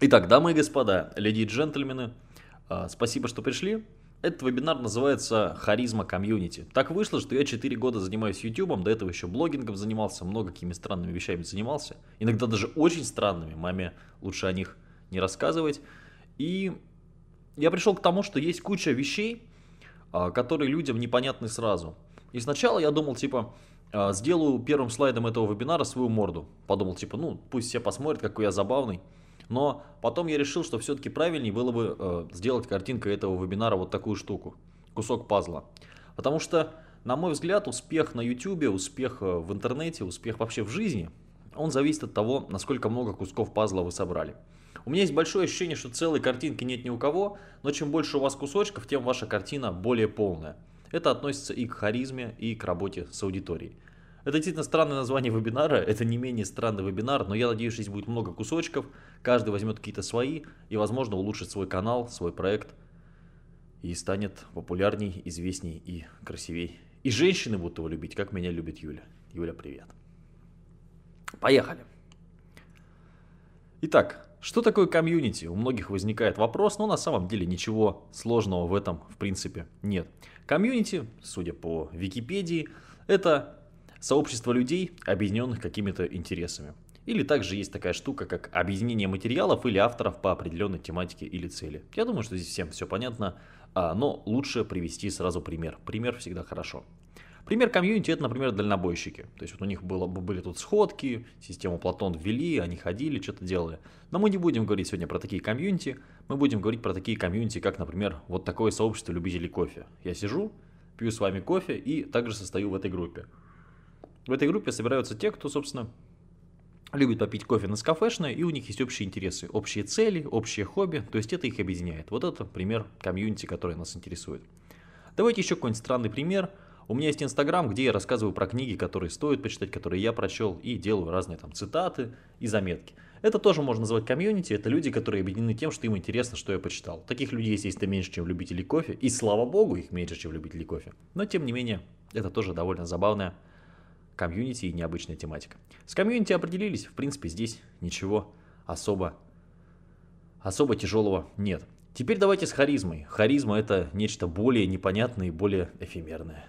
Итак, дамы и господа, леди и джентльмены, а, спасибо, что пришли. Этот вебинар называется «Харизма комьюнити». Так вышло, что я 4 года занимаюсь YouTube, до этого еще блогингом занимался, много какими странными вещами занимался. Иногда даже очень странными, маме лучше о них не рассказывать. И я пришел к тому, что есть куча вещей, а, которые людям непонятны сразу. И сначала я думал, типа, а, сделаю первым слайдом этого вебинара свою морду. Подумал, типа, ну, пусть все посмотрят, какой я забавный. Но потом я решил, что все-таки правильнее было бы э, сделать картинкой этого вебинара вот такую штуку. Кусок пазла. Потому что, на мой взгляд, успех на YouTube, успех э, в интернете, успех вообще в жизни, он зависит от того, насколько много кусков пазла вы собрали. У меня есть большое ощущение, что целой картинки нет ни у кого, но чем больше у вас кусочков, тем ваша картина более полная. Это относится и к харизме, и к работе с аудиторией. Это действительно странное название вебинара, это не менее странный вебинар, но я надеюсь, что здесь будет много кусочков, каждый возьмет какие-то свои и, возможно, улучшит свой канал, свой проект и станет популярней, известней и красивей. И женщины будут его любить, как меня любит Юля. Юля, привет. Поехали. Итак, что такое комьюнити? У многих возникает вопрос, но на самом деле ничего сложного в этом в принципе нет. Комьюнити, судя по Википедии, это сообщество людей, объединенных какими-то интересами. Или также есть такая штука, как объединение материалов или авторов по определенной тематике или цели. Я думаю, что здесь всем все понятно, а, но лучше привести сразу пример. Пример всегда хорошо. Пример комьюнити это, например, дальнобойщики. То есть вот у них было, были тут сходки, систему Платон ввели, они ходили, что-то делали. Но мы не будем говорить сегодня про такие комьюнити, мы будем говорить про такие комьюнити, как, например, вот такое сообщество любителей кофе. Я сижу, пью с вами кофе и также состою в этой группе. В этой группе собираются те, кто, собственно, любит попить кофе на скафешное, и у них есть общие интересы, общие цели, общие хобби, то есть это их объединяет. Вот это пример комьюнити, который нас интересует. Давайте еще какой-нибудь странный пример – у меня есть Инстаграм, где я рассказываю про книги, которые стоит почитать, которые я прочел, и делаю разные там цитаты и заметки. Это тоже можно назвать комьюнити, это люди, которые объединены тем, что им интересно, что я почитал. Таких людей, естественно, меньше, чем любителей кофе, и слава богу, их меньше, чем любителей кофе. Но, тем не менее, это тоже довольно забавная комьюнити и необычная тематика. С комьюнити определились, в принципе, здесь ничего особо, особо тяжелого нет. Теперь давайте с харизмой. Харизма это нечто более непонятное и более эфемерное.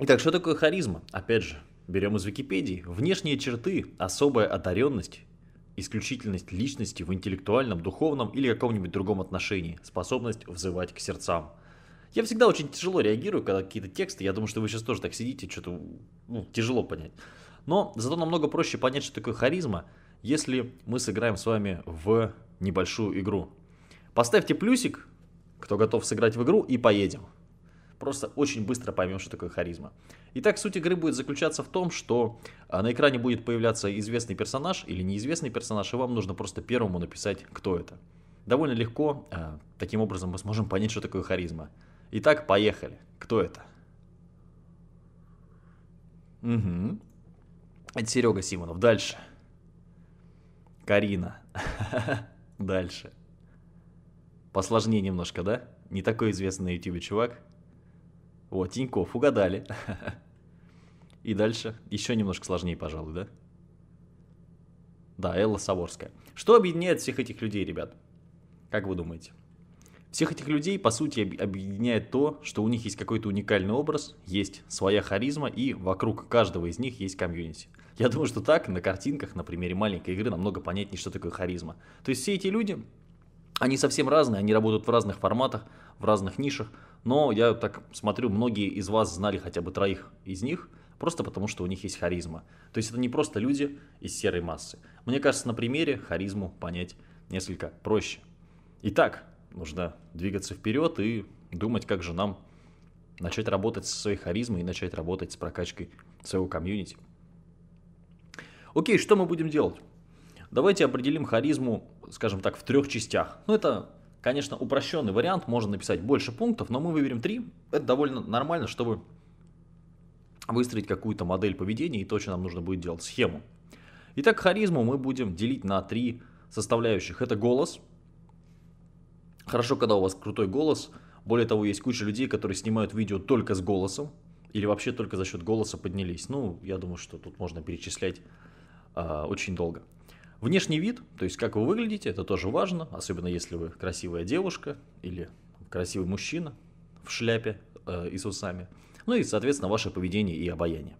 Итак, что такое харизма? Опять же, берем из Википедии. Внешние черты, особая одаренность, исключительность личности в интеллектуальном, духовном или каком-нибудь другом отношении, способность взывать к сердцам. Я всегда очень тяжело реагирую, когда какие-то тексты, я думаю, что вы сейчас тоже так сидите, что-то ну, тяжело понять. Но зато намного проще понять, что такое харизма, если мы сыграем с вами в небольшую игру. Поставьте плюсик, кто готов сыграть в игру, и поедем просто очень быстро поймем, что такое харизма. Итак, суть игры будет заключаться в том, что а, на экране будет появляться известный персонаж или неизвестный персонаж, и вам нужно просто первому написать, кто это. Довольно легко, а, таким образом мы сможем понять, что такое харизма. Итак, поехали. Кто это? Угу. Это Серега Симонов. Дальше. Карина. Дальше. Посложнее немножко, да? Не такой известный на ютубе чувак. Вот, Тиньков, угадали. И дальше, еще немножко сложнее, пожалуй, да? Да, Элла Саворская. Что объединяет всех этих людей, ребят? Как вы думаете? Всех этих людей, по сути, объединяет то, что у них есть какой-то уникальный образ, есть своя харизма, и вокруг каждого из них есть комьюнити. Я думаю, что так на картинках, на примере маленькой игры, намного понятнее, что такое харизма. То есть все эти люди, они совсем разные, они работают в разных форматах, в разных нишах, но я так смотрю, многие из вас знали хотя бы троих из них, просто потому что у них есть харизма. То есть это не просто люди из серой массы. Мне кажется, на примере харизму понять несколько проще. Итак, нужно двигаться вперед и думать, как же нам начать работать со своей харизмой и начать работать с прокачкой своего комьюнити. Окей, что мы будем делать? Давайте определим харизму, скажем так, в трех частях. Ну, это Конечно, упрощенный вариант, можно написать больше пунктов, но мы выберем три. Это довольно нормально, чтобы выстроить какую-то модель поведения и то, что нам нужно будет делать, схему. Итак, харизму мы будем делить на три составляющих. Это голос. Хорошо, когда у вас крутой голос. Более того, есть куча людей, которые снимают видео только с голосом. или вообще только за счет голоса поднялись. Ну, я думаю, что тут можно перечислять э, очень долго. Внешний вид, то есть как вы выглядите, это тоже важно, особенно если вы красивая девушка или красивый мужчина в шляпе э, и с усами. Ну и, соответственно, ваше поведение и обаяние.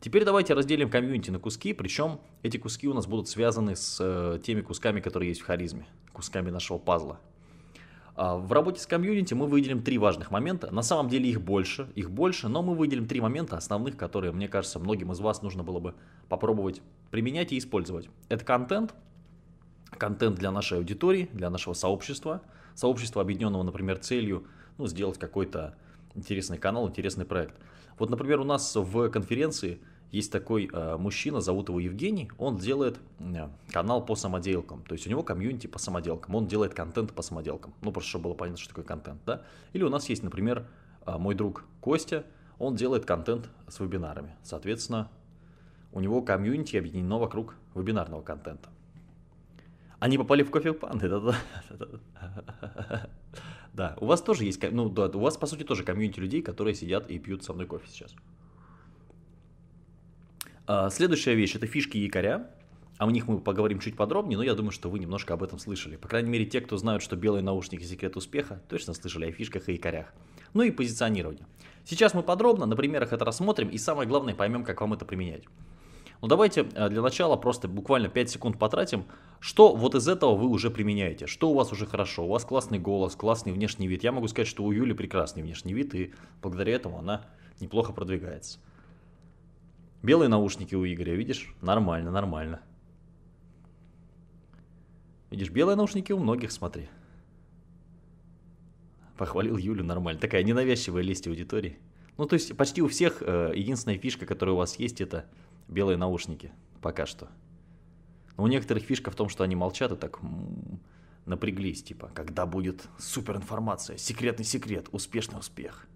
Теперь давайте разделим комьюнити на куски, причем эти куски у нас будут связаны с э, теми кусками, которые есть в харизме, кусками нашего пазла. А в работе с комьюнити мы выделим три важных момента. На самом деле их больше, их больше, но мы выделим три момента основных, которые, мне кажется, многим из вас нужно было бы попробовать применять и использовать. Это контент, контент для нашей аудитории, для нашего сообщества, сообщества, объединенного, например, целью ну, сделать какой-то интересный канал, интересный проект. Вот, например, у нас в конференции есть такой э, мужчина, зовут его Евгений, он делает э, канал по самоделкам, то есть у него комьюнити по самоделкам, он делает контент по самоделкам, ну просто чтобы было понятно, что такое контент, да. Или у нас есть, например, э, мой друг Костя, он делает контент с вебинарами, соответственно, у него комьюнити объединено вокруг вебинарного контента. Они попали в кофе панды, да-да. Да, у вас тоже есть, ну да, у вас по сути тоже комьюнити людей, которые сидят и пьют со мной кофе сейчас. А, следующая вещь – это фишки якоря. О них мы поговорим чуть подробнее, но я думаю, что вы немножко об этом слышали. По крайней мере, те, кто знают, что белые наушники – секрет успеха, точно слышали о фишках и якорях. Ну и позиционирование. Сейчас мы подробно на примерах это рассмотрим и самое главное поймем, как вам это применять. Ну давайте э, для начала просто буквально 5 секунд потратим. Что вот из этого вы уже применяете? Что у вас уже хорошо? У вас классный голос, классный внешний вид. Я могу сказать, что у Юли прекрасный внешний вид, и благодаря этому она неплохо продвигается. Белые наушники у Игоря, видишь? Нормально, нормально. Видишь, белые наушники у многих, смотри. Похвалил Юлю нормально. Такая ненавязчивая лесть аудитории. Ну, то есть почти у всех э, единственная фишка, которая у вас есть, это белые наушники. Пока что. Но у некоторых фишка в том, что они молчат и так напряглись. Типа, когда будет супер информация, секретный секрет, успешный успех.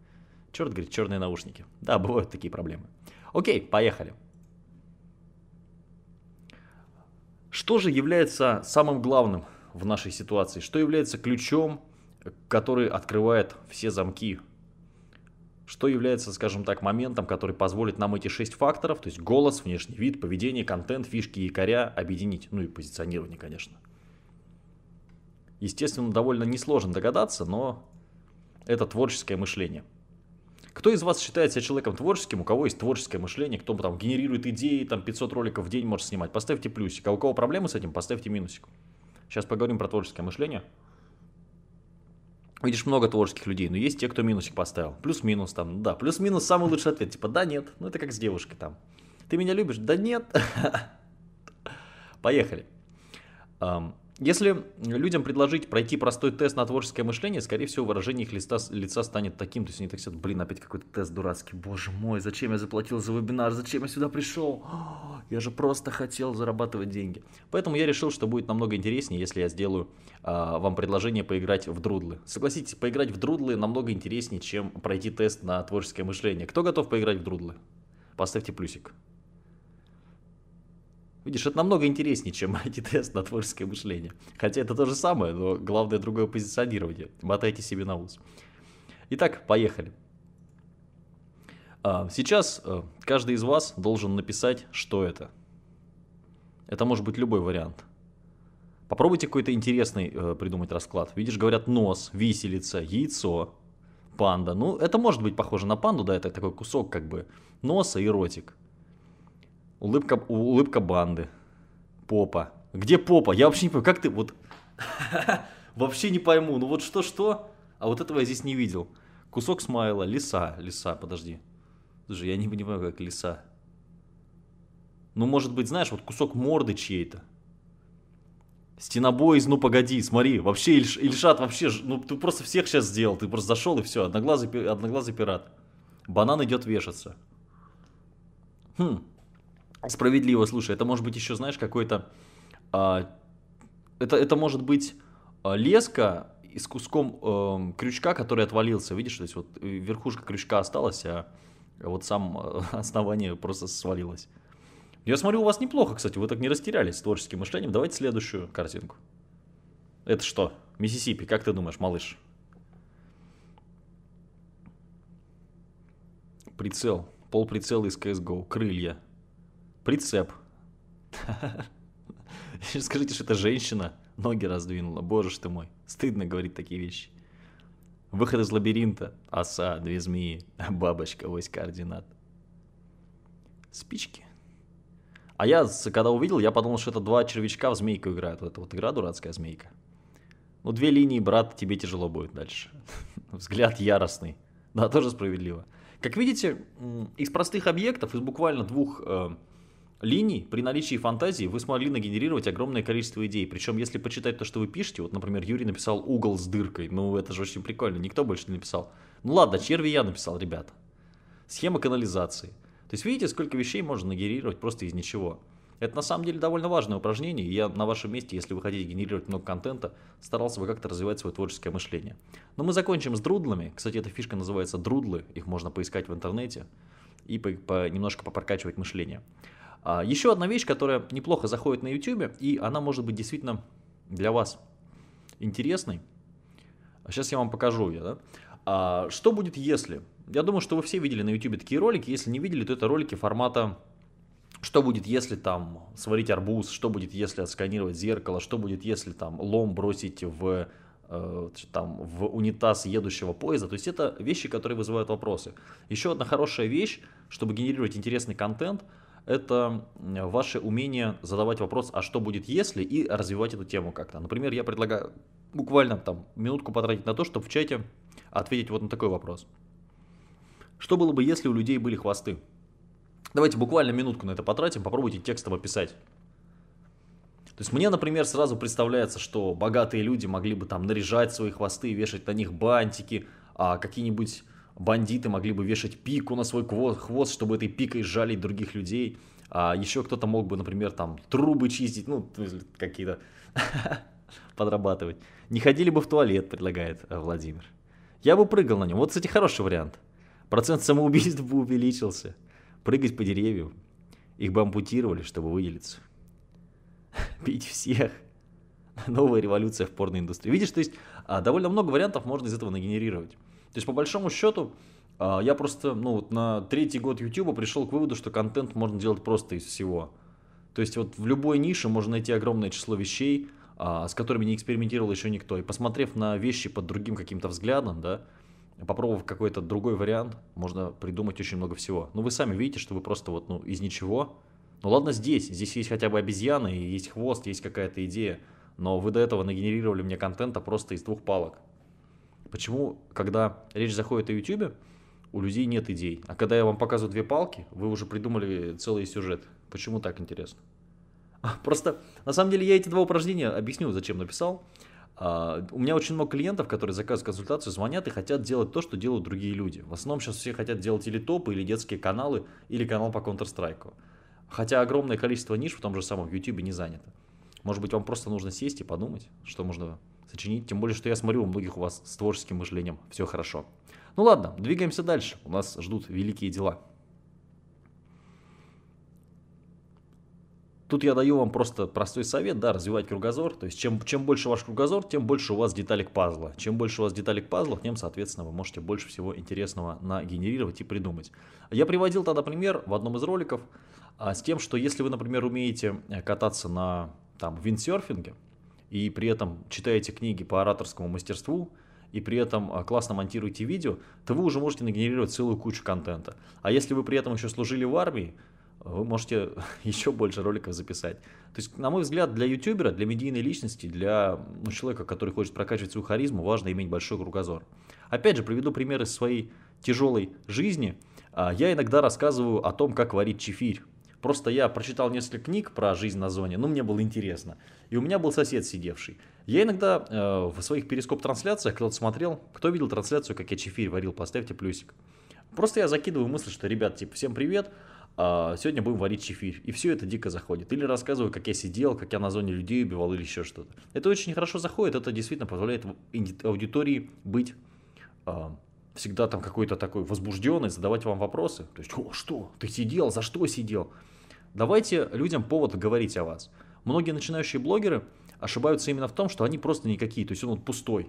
Черт говорит, черные наушники. Да, бывают такие проблемы. Окей, поехали. Что же является самым главным в нашей ситуации? Что является ключом, который открывает все замки? Что является, скажем так, моментом, который позволит нам эти шесть факторов, то есть голос, внешний вид, поведение, контент, фишки, якоря, объединить? Ну и позиционирование, конечно. Естественно, довольно несложно догадаться, но это творческое мышление – кто из вас считает себя человеком творческим, у кого есть творческое мышление, кто там генерирует идеи, там 500 роликов в день может снимать, поставьте плюсик. А у кого проблемы с этим, поставьте минусик. Сейчас поговорим про творческое мышление. Видишь, много творческих людей, но есть те, кто минусик поставил. Плюс-минус там, да, плюс-минус самый лучший ответ. Типа, да, нет, ну это как с девушкой там. Ты меня любишь? Да нет. Поехали. Если людям предложить пройти простой тест на творческое мышление, скорее всего, выражение их лица, лица станет таким, то есть они так сидят, блин, опять какой-то тест дурацкий, боже мой, зачем я заплатил за вебинар, зачем я сюда пришел, я же просто хотел зарабатывать деньги. Поэтому я решил, что будет намного интереснее, если я сделаю а, вам предложение поиграть в друдлы. Согласитесь, поиграть в друдлы намного интереснее, чем пройти тест на творческое мышление. Кто готов поиграть в друдлы? Поставьте плюсик. Видишь, это намного интереснее, чем IT-тест на творческое мышление. Хотя это то же самое, но главное другое позиционирование. Мотайте себе на ус. Итак, поехали. А, сейчас э, каждый из вас должен написать, что это. Это может быть любой вариант. Попробуйте какой-то интересный э, придумать расклад. Видишь, говорят нос, виселица, яйцо, панда. Ну, это может быть похоже на панду, да, это такой кусок как бы носа и ротик. Улыбка, улыбка банды. Попа. Где попа? Я вообще не понимаю, как ты вот... Вообще не пойму. Ну вот что-что, а вот этого я здесь не видел. Кусок смайла, лиса, лиса, подожди. Слушай, я не понимаю, как лиса. Ну, может быть, знаешь, вот кусок морды чьей-то. Стенобой ну погоди, смотри, вообще Ильш, Ильшат, вообще, ну ты просто всех сейчас сделал, ты просто зашел и все, одноглазый, одноглазый пират. Банан идет вешаться. Хм, Справедливо, слушай, это может быть еще, знаешь, какой-то... А, это, это может быть а, леска с куском э, крючка, который отвалился, видишь, то есть вот э, верхушка крючка осталась, а вот сам э, основание просто свалилось. Я смотрю, у вас неплохо, кстати, вы так не растерялись с творческим мышлением. Давайте следующую картинку. Это что? Миссисипи, как ты думаешь, малыш? Прицел. Полприцел из CSGO. Крылья. Прицеп. Скажите, что это женщина ноги раздвинула. Боже ж ты мой. Стыдно говорить такие вещи. Выход из лабиринта. Оса, две змеи, бабочка, ось координат. Спички. А я, когда увидел, я подумал, что это два червячка в змейку играют. Вот эта вот игра дурацкая змейка. Ну, две линии, брат, тебе тяжело будет дальше. Взгляд яростный. Да, тоже справедливо. Как видите, из простых объектов, из буквально двух э, линий, при наличии фантазии вы смогли нагенерировать огромное количество идей. Причем, если почитать то, что вы пишете, вот, например, Юрий написал угол с дыркой. Ну, это же очень прикольно, никто больше не написал. Ну ладно, черви я написал, ребята. Схема канализации. То есть видите, сколько вещей можно нагенерировать просто из ничего. Это на самом деле довольно важное упражнение, и я на вашем месте, если вы хотите генерировать много контента, старался бы как-то развивать свое творческое мышление. Но мы закончим с друдлами. Кстати, эта фишка называется друдлы, их можно поискать в интернете и по, по, немножко попрокачивать мышление. А, еще одна вещь, которая неплохо заходит на YouTube, и она может быть действительно для вас интересной. Сейчас я вам покажу ее. Да? А, что будет если? Я думаю, что вы все видели на YouTube такие ролики. Если не видели, то это ролики формата что будет, если там сварить арбуз, что будет, если отсканировать зеркало, что будет, если там лом бросить в э, там, в унитаз едущего поезда. То есть это вещи, которые вызывают вопросы. Еще одна хорошая вещь, чтобы генерировать интересный контент – это ваше умение задавать вопрос, а что будет если, и развивать эту тему как-то. Например, я предлагаю буквально там минутку потратить на то, чтобы в чате ответить вот на такой вопрос. Что было бы, если у людей были хвосты? Давайте буквально минутку на это потратим, попробуйте текстово писать. То есть мне, например, сразу представляется, что богатые люди могли бы там наряжать свои хвосты, вешать на них бантики, а какие-нибудь бандиты могли бы вешать пику на свой хвост, чтобы этой пикой жалить других людей. А еще кто-то мог бы, например, там трубы чистить, ну, какие-то подрабатывать. Не ходили бы в туалет, предлагает э, Владимир. Я бы прыгал на нем. Вот, кстати, хороший вариант. Процент самоубийств бы увеличился. Прыгать по деревьям. Их бы ампутировали, чтобы выделиться. Пить всех. Новая революция в порной индустрии. Видишь, то есть а, довольно много вариантов можно из этого нагенерировать. То есть, по большому счету, а, я просто ну, вот на третий год YouTube пришел к выводу, что контент можно делать просто из всего. То есть вот в любой нише можно найти огромное число вещей, а, с которыми не экспериментировал еще никто. И посмотрев на вещи под другим каким-то взглядом, да, попробовав какой-то другой вариант, можно придумать очень много всего. Но вы сами видите, что вы просто вот ну, из ничего. Ну ладно здесь, здесь есть хотя бы обезьяны, есть хвост, есть какая-то идея. Но вы до этого нагенерировали мне контента просто из двух палок. Почему, когда речь заходит о YouTube, у людей нет идей, а когда я вам показываю две палки, вы уже придумали целый сюжет. Почему так интересно? Просто, на самом деле, я эти два упражнения объясню, зачем написал. Uh, у меня очень много клиентов, которые заказывают консультацию, звонят и хотят делать то, что делают другие люди. В основном сейчас все хотят делать или топы, или детские каналы, или канал по Counter-Strike. Хотя огромное количество ниш в том же самом YouTube не занято. Может быть, вам просто нужно сесть и подумать, что можно сочинить. Тем более, что я смотрю, у многих у вас с творческим мышлением все хорошо. Ну ладно, двигаемся дальше. У нас ждут великие дела. Тут я даю вам просто простой совет, да, развивать кругозор. То есть, чем, чем больше ваш кругозор, тем больше у вас деталек пазла. Чем больше у вас деталек пазла, тем, соответственно, вы можете больше всего интересного нагенерировать и придумать. Я приводил тогда пример в одном из роликов а, с тем, что если вы, например, умеете э, кататься на там, виндсерфинге, и при этом читаете книги по ораторскому мастерству, и при этом а, классно монтируете видео, то вы уже можете нагенерировать целую кучу контента. А если вы при этом еще служили в армии, вы можете еще больше роликов записать. То есть, на мой взгляд, для ютубера, для медийной личности, для ну, человека, который хочет прокачивать свою харизму, важно иметь большой кругозор. Опять же, приведу пример из своей тяжелой жизни. А, я иногда рассказываю о том, как варить чефирь. Просто я прочитал несколько книг про жизнь на зоне, ну мне было интересно. И у меня был сосед сидевший. Я иногда э, в своих перископ-трансляциях, кто-то смотрел, кто видел трансляцию, как я чефирь варил, поставьте плюсик. Просто я закидываю мысль, что, ребят, типа, всем привет, а сегодня будем варить чефирь. И все это дико заходит. Или рассказываю, как я сидел, как я на зоне людей убивал или еще что-то. Это очень хорошо заходит, это действительно позволяет аудитории быть э, всегда там какой-то такой возбужденный, задавать вам вопросы. То есть, о, что? Ты сидел? За что сидел? Давайте людям повод говорить о вас. Многие начинающие блогеры ошибаются именно в том, что они просто никакие, то есть он вот пустой.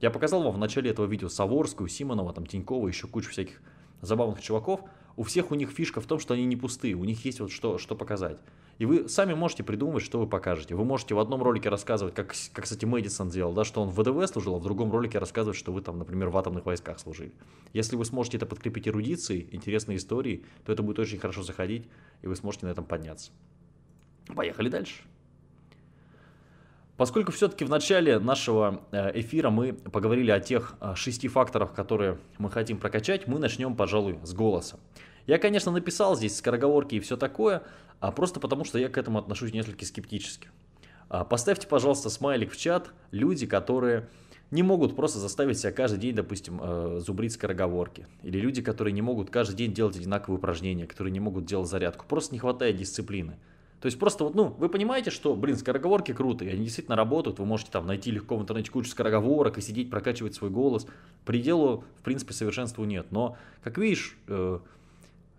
Я показал вам в начале этого видео Саворскую, Симонова, там, Тинькова, еще кучу всяких забавных чуваков, у всех у них фишка в том, что они не пустые, у них есть вот что, что показать. И вы сами можете придумывать, что вы покажете. Вы можете в одном ролике рассказывать, как, как кстати, Мэдисон делал, да, что он в ВДВ служил, а в другом ролике рассказывать, что вы там, например, в атомных войсках служили. Если вы сможете это подкрепить эрудицией, интересной историей, то это будет очень хорошо заходить, и вы сможете на этом подняться. Поехали дальше. Поскольку все-таки в начале нашего э, эфира мы поговорили о тех э, шести факторах, которые мы хотим прокачать, мы начнем, пожалуй, с голоса. Я, конечно, написал здесь скороговорки и все такое, а просто потому, что я к этому отношусь несколько скептически. А, поставьте, пожалуйста, смайлик в чат люди, которые не могут просто заставить себя каждый день, допустим, э, зубрить скороговорки. Или люди, которые не могут каждый день делать одинаковые упражнения, которые не могут делать зарядку. Просто не хватает дисциплины. То есть просто вот, ну, вы понимаете, что, блин, скороговорки крутые, они действительно работают, вы можете там найти легко в интернете кучу скороговорок и сидеть, прокачивать свой голос. Пределу, в принципе, совершенству нет. Но, как видишь, э,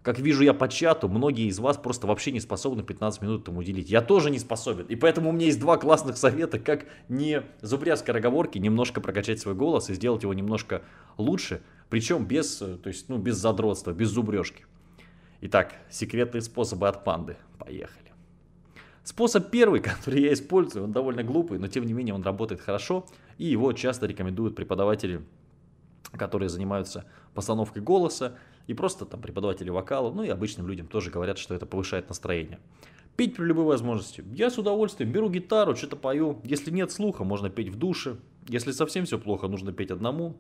как вижу я по чату, многие из вас просто вообще не способны 15 минут там уделить. Я тоже не способен. И поэтому у меня есть два классных совета, как не зубря скороговорки, немножко прокачать свой голос и сделать его немножко лучше. Причем без, э, то есть, ну, без задротства, без зубрежки. Итак, секретные способы от панды. Поехали. Способ первый, который я использую, он довольно глупый, но тем не менее он работает хорошо, и его часто рекомендуют преподаватели, которые занимаются постановкой голоса, и просто там преподаватели вокала, ну и обычным людям тоже говорят, что это повышает настроение. Петь при любой возможности. Я с удовольствием беру гитару, что-то пою. Если нет слуха, можно петь в душе. Если совсем все плохо, нужно петь одному.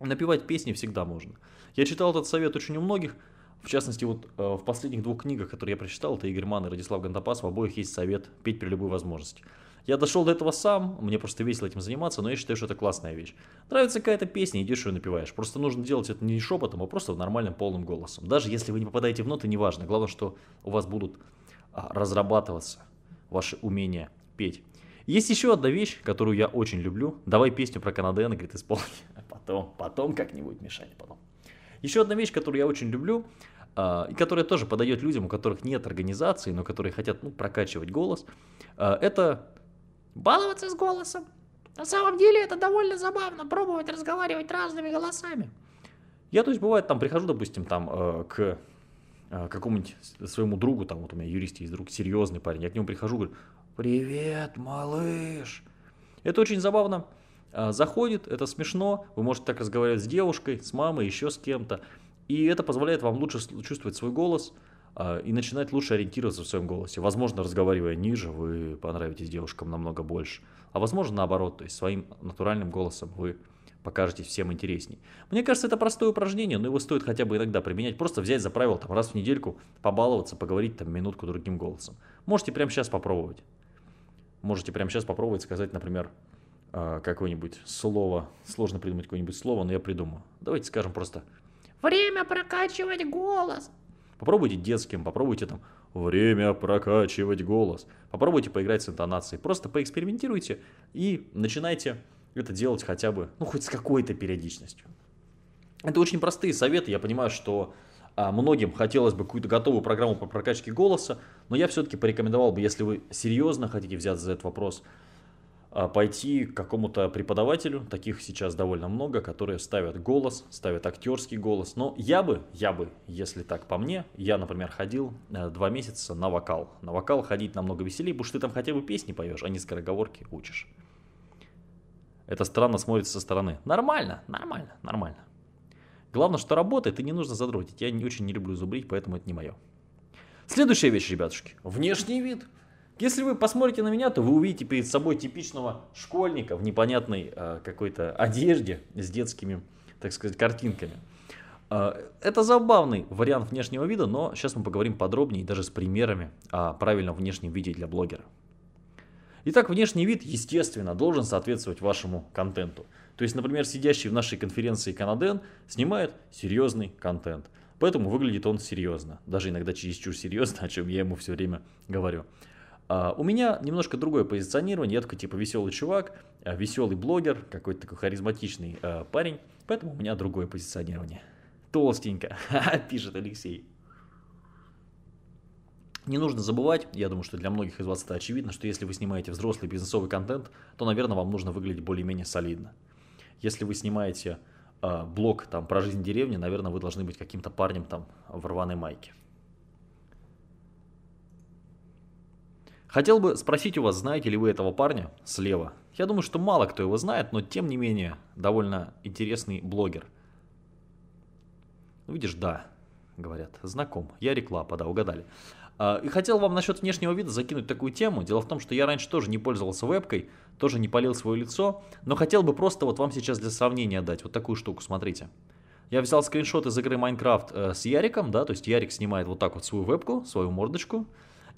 Напевать песни всегда можно. Я читал этот совет очень у многих, в частности, вот э, в последних двух книгах, которые я прочитал, это Игорь Ман и Радислав Гандапас, в обоих есть совет петь при любой возможности. Я дошел до этого сам, мне просто весело этим заниматься, но я считаю, что это классная вещь. Нравится какая-то песня, идешь ее напиваешь. Просто нужно делать это не шепотом, а просто нормальным полным голосом. Даже если вы не попадаете в ноты, неважно. Главное, что у вас будут а, разрабатываться ваши умения петь. Есть еще одна вещь, которую я очень люблю. Давай песню про Канадена, говорит, исполни. Потом, потом как-нибудь, мешать потом. Еще одна вещь, которую я очень люблю, а, и которая тоже подойдет людям, у которых нет организации, но которые хотят ну, прокачивать голос, а, это баловаться с голосом. На самом деле это довольно забавно, пробовать разговаривать разными голосами. Я, то есть, бывает, там прихожу, допустим, там э, к э, какому-нибудь своему другу, там вот у меня юрист есть друг, серьезный парень, я к нему прихожу, говорю, привет, малыш. Это очень забавно э, заходит, это смешно, вы можете так разговаривать с девушкой, с мамой, еще с кем-то. И это позволяет вам лучше чувствовать свой голос и начинать лучше ориентироваться в своем голосе. Возможно, разговаривая ниже, вы понравитесь девушкам намного больше. А возможно, наоборот, то есть своим натуральным голосом вы покажетесь всем интересней. Мне кажется, это простое упражнение, но его стоит хотя бы иногда применять. Просто взять за правило там, раз в недельку, побаловаться, поговорить там минутку другим голосом. Можете прямо сейчас попробовать. Можете прямо сейчас попробовать сказать, например, а, какое-нибудь слово. Сложно придумать какое-нибудь слово, но я придумаю. Давайте скажем просто Время прокачивать голос. Попробуйте детским, попробуйте там время прокачивать голос. Попробуйте поиграть с интонацией. Просто поэкспериментируйте и начинайте это делать хотя бы, ну, хоть с какой-то периодичностью. Это очень простые советы. Я понимаю, что а, многим хотелось бы какую-то готовую программу по прокачке голоса, но я все-таки порекомендовал бы, если вы серьезно хотите взяться за этот вопрос, пойти к какому-то преподавателю, таких сейчас довольно много, которые ставят голос, ставят актерский голос. Но я бы, я бы, если так по мне, я, например, ходил э, два месяца на вокал. На вокал ходить намного веселее, потому что ты там хотя бы песни поешь, а не скороговорки учишь. Это странно смотрится со стороны. Нормально, нормально, нормально. Главное, что работает, и не нужно задротить. Я не очень не люблю зубрить, поэтому это не мое. Следующая вещь, ребятушки. Внешний вид. Если вы посмотрите на меня, то вы увидите перед собой типичного школьника в непонятной э, какой-то одежде с детскими, так сказать, картинками. Э, это забавный вариант внешнего вида, но сейчас мы поговорим подробнее, даже с примерами о правильном внешнем виде для блогера. Итак, внешний вид, естественно, должен соответствовать вашему контенту. То есть, например, сидящий в нашей конференции Канаден снимает серьезный контент. Поэтому выглядит он серьезно, даже иногда чересчур серьезно, о чем я ему все время говорю. Uh, у меня немножко другое позиционирование. Я такой типа веселый чувак, uh, веселый блогер, какой-то такой харизматичный uh, парень. Поэтому у меня другое позиционирование. Толстенько, пишет Алексей. Не нужно забывать, я думаю, что для многих из вас это очевидно, что если вы снимаете взрослый бизнесовый контент, то, наверное, вам нужно выглядеть более-менее солидно. Если вы снимаете э, блог там про жизнь деревни, наверное, вы должны быть каким-то парнем там в рваной майке. Хотел бы спросить у вас, знаете ли вы этого парня слева? Я думаю, что мало кто его знает, но тем не менее довольно интересный блогер. Ну, видишь, да, говорят, знаком. Я реклама, да, угадали. А, и хотел вам насчет внешнего вида закинуть такую тему. Дело в том, что я раньше тоже не пользовался вебкой, тоже не полил свое лицо, но хотел бы просто вот вам сейчас для сравнения дать вот такую штуку, смотрите. Я взял скриншот из игры Minecraft э, с Яриком, да, то есть Ярик снимает вот так вот свою вебку, свою мордочку,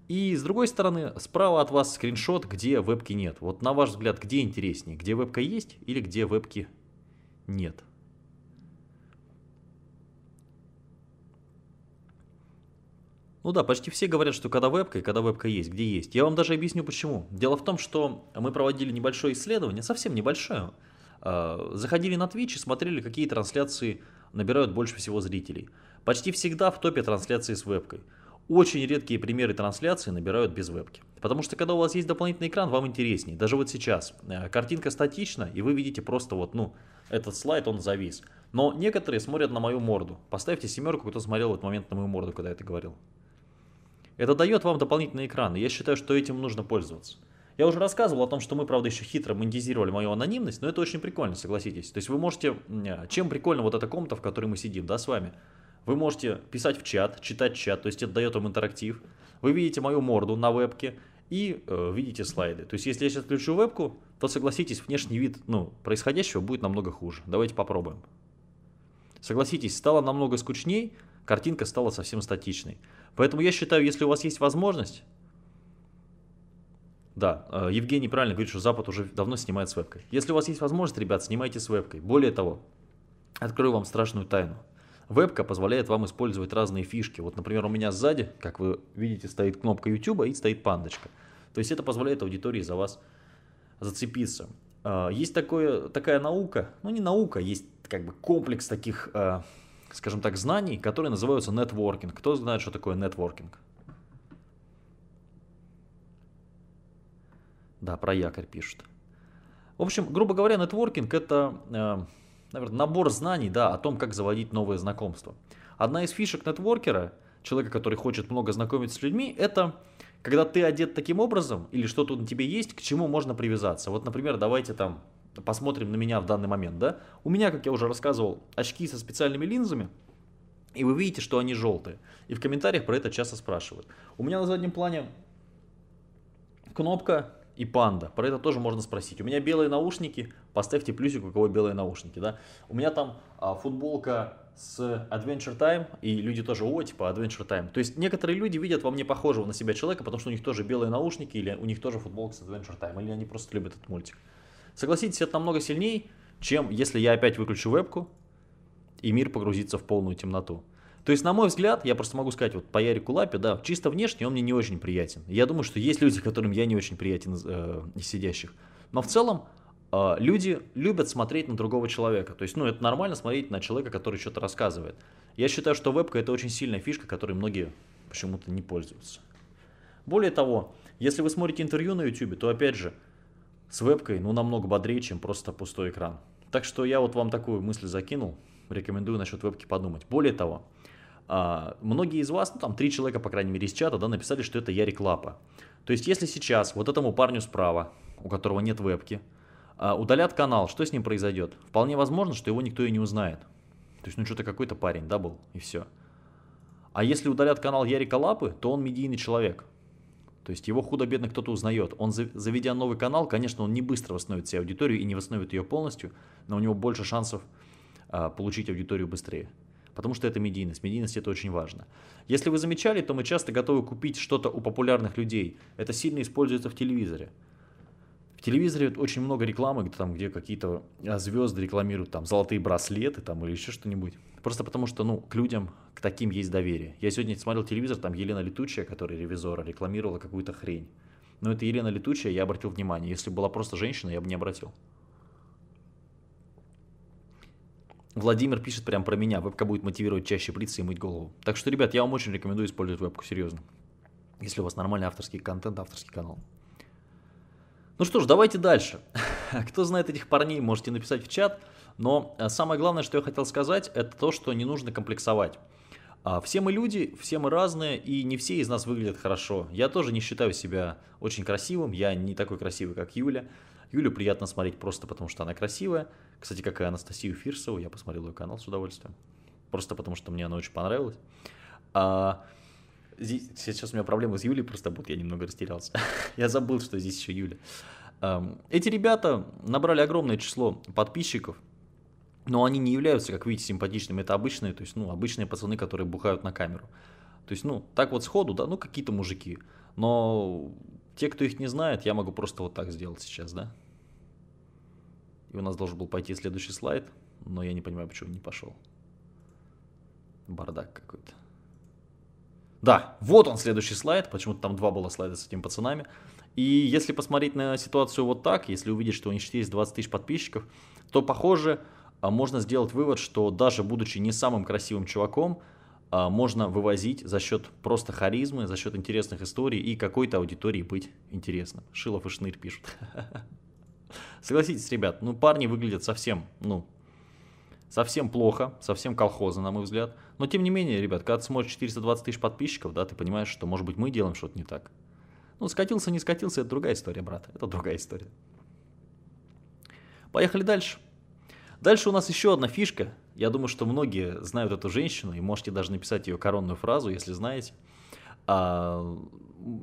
и с другой стороны, справа от вас скриншот, где вебки нет. Вот на ваш взгляд, где интереснее, где вебка есть или где вебки нет? Ну да, почти все говорят, что когда вебка и когда вебка есть, где есть. Я вам даже объясню почему. Дело в том, что мы проводили небольшое исследование, совсем небольшое. А, заходили на Twitch и смотрели, какие трансляции набирают больше всего зрителей. Почти всегда в топе трансляции с вебкой. Очень редкие примеры трансляции набирают без вебки. Потому что когда у вас есть дополнительный экран, вам интереснее. Даже вот сейчас. Э, картинка статична, и вы видите просто вот, ну, этот слайд, он завис. Но некоторые смотрят на мою морду. Поставьте семерку, кто смотрел в этот момент на мою морду, когда я это говорил. Это дает вам дополнительный экран, и я считаю, что этим нужно пользоваться. Я уже рассказывал о том, что мы, правда, еще хитро монетизировали мою анонимность, но это очень прикольно, согласитесь. То есть вы можете... Э, чем прикольно вот эта комната, в которой мы сидим, да, с вами? Вы можете писать в чат, читать чат, то есть это дает вам интерактив. Вы видите мою морду на вебке и э, видите слайды. То есть если я сейчас включу вебку, то согласитесь, внешний вид ну, происходящего будет намного хуже. Давайте попробуем. Согласитесь, стало намного скучней, картинка стала совсем статичной. Поэтому я считаю, если у вас есть возможность... Да, э, Евгений правильно говорит, что Запад уже давно снимает с вебкой. Если у вас есть возможность, ребят, снимайте с вебкой. Более того, открою вам страшную тайну. Вебка позволяет вам использовать разные фишки. Вот, например, у меня сзади, как вы видите, стоит кнопка YouTube и стоит пандочка. То есть это позволяет аудитории за вас зацепиться. А, есть такое, такая наука, ну не наука, есть как бы комплекс таких, а, скажем так, знаний, которые называются нетворкинг. Кто знает, что такое нетворкинг? Да, про якорь пишут. В общем, грубо говоря, нетворкинг это а, наверное, набор знаний да, о том, как заводить новые знакомства. Одна из фишек нетворкера, человека, который хочет много знакомиться с людьми, это когда ты одет таким образом, или что-то на тебе есть, к чему можно привязаться. Вот, например, давайте там посмотрим на меня в данный момент. Да? У меня, как я уже рассказывал, очки со специальными линзами, и вы видите, что они желтые. И в комментариях про это часто спрашивают. У меня на заднем плане кнопка и панда. Про это тоже можно спросить. У меня белые наушники, поставьте плюсик, у кого белые наушники. Да? У меня там а, футболка с Adventure Time, и люди тоже, о, типа Adventure Time. То есть некоторые люди видят во мне похожего на себя человека, потому что у них тоже белые наушники, или у них тоже футболка с Adventure Time, или они просто любят этот мультик. Согласитесь, это намного сильнее, чем если я опять выключу вебку, и мир погрузится в полную темноту. То есть, на мой взгляд, я просто могу сказать, вот по Ярику Лапе, да, чисто внешне он мне не очень приятен. Я думаю, что есть люди, которым я не очень приятен э, из сидящих. Но в целом, люди любят смотреть на другого человека. То есть, ну, это нормально смотреть на человека, который что-то рассказывает. Я считаю, что вебка это очень сильная фишка, которой многие почему-то не пользуются. Более того, если вы смотрите интервью на YouTube, то опять же, с вебкой, ну, намного бодрее, чем просто пустой экран. Так что я вот вам такую мысль закинул, рекомендую насчет вебки подумать. Более того, а, многие из вас, ну там три человека, по крайней мере, из чата, да, написали, что это Ярик Лапа. То есть, если сейчас вот этому парню справа, у которого нет вебки, а, удалят канал, что с ним произойдет? Вполне возможно, что его никто и не узнает. То есть, ну что-то какой-то парень, да, был, и все. А если удалят канал Ярика Лапы, то он медийный человек. То есть его худо-бедно кто-то узнает. Он, заведя новый канал, конечно, он не быстро восстановит себе аудиторию и не восстановит ее полностью, но у него больше шансов а, получить аудиторию быстрее потому что это медийность. Медийность это очень важно. Если вы замечали, то мы часто готовы купить что-то у популярных людей. Это сильно используется в телевизоре. В телевизоре очень много рекламы, где, там, где какие-то а, звезды рекламируют там золотые браслеты там, или еще что-нибудь. Просто потому что ну, к людям, к таким есть доверие. Я сегодня смотрел телевизор, там Елена Летучая, которая ревизора, рекламировала какую-то хрень. Но это Елена Летучая, я обратил внимание. Если была просто женщина, я бы не обратил. Владимир пишет прямо про меня. Вебка будет мотивировать чаще бриться и мыть голову. Так что, ребят, я вам очень рекомендую использовать вебку, серьезно. Если у вас нормальный авторский контент, авторский канал. Ну что ж, давайте дальше. Кто знает этих парней, можете написать в чат. Но э, самое главное, что я хотел сказать, это то, что не нужно комплексовать. А, все мы люди, все мы разные, и не все из нас выглядят хорошо. Я тоже не считаю себя очень красивым, я не такой красивый, как Юля. Юлю приятно смотреть просто потому, что она красивая. Кстати, как и Анастасию Фирсову, я посмотрел ее канал с удовольствием. Просто потому, что мне она очень понравилась. А, здесь, сейчас у меня проблемы с Юлей просто будут, я немного растерялся. я забыл, что здесь еще Юля. Эти ребята набрали огромное число подписчиков, но они не являются, как видите, симпатичными. Это обычные, то есть, ну, обычные пацаны, которые бухают на камеру. То есть, ну, так вот сходу, да, ну, какие-то мужики. Но те, кто их не знает, я могу просто вот так сделать сейчас, да. И у нас должен был пойти следующий слайд, но я не понимаю, почему не пошел. Бардак какой-то. Да, вот он следующий слайд, почему-то там два было слайда с этими пацанами. И если посмотреть на ситуацию вот так, если увидеть, что у них есть 20 тысяч подписчиков, то, похоже, а, можно сделать вывод, что даже будучи не самым красивым чуваком, а, можно вывозить за счет просто харизмы, за счет интересных историй и какой-то аудитории быть интересным. Шилов и Шнырь пишут. Согласитесь, ребят, ну парни выглядят совсем, ну, совсем плохо, совсем колхозно, на мой взгляд. Но тем не менее, ребят, когда ты смотришь 420 тысяч подписчиков, да, ты понимаешь, что, может быть, мы делаем что-то не так. Ну, скатился, не скатился, это другая история, брат, это другая история. Поехали дальше. Дальше у нас еще одна фишка. Я думаю, что многие знают эту женщину, и можете даже написать ее коронную фразу, если знаете. А,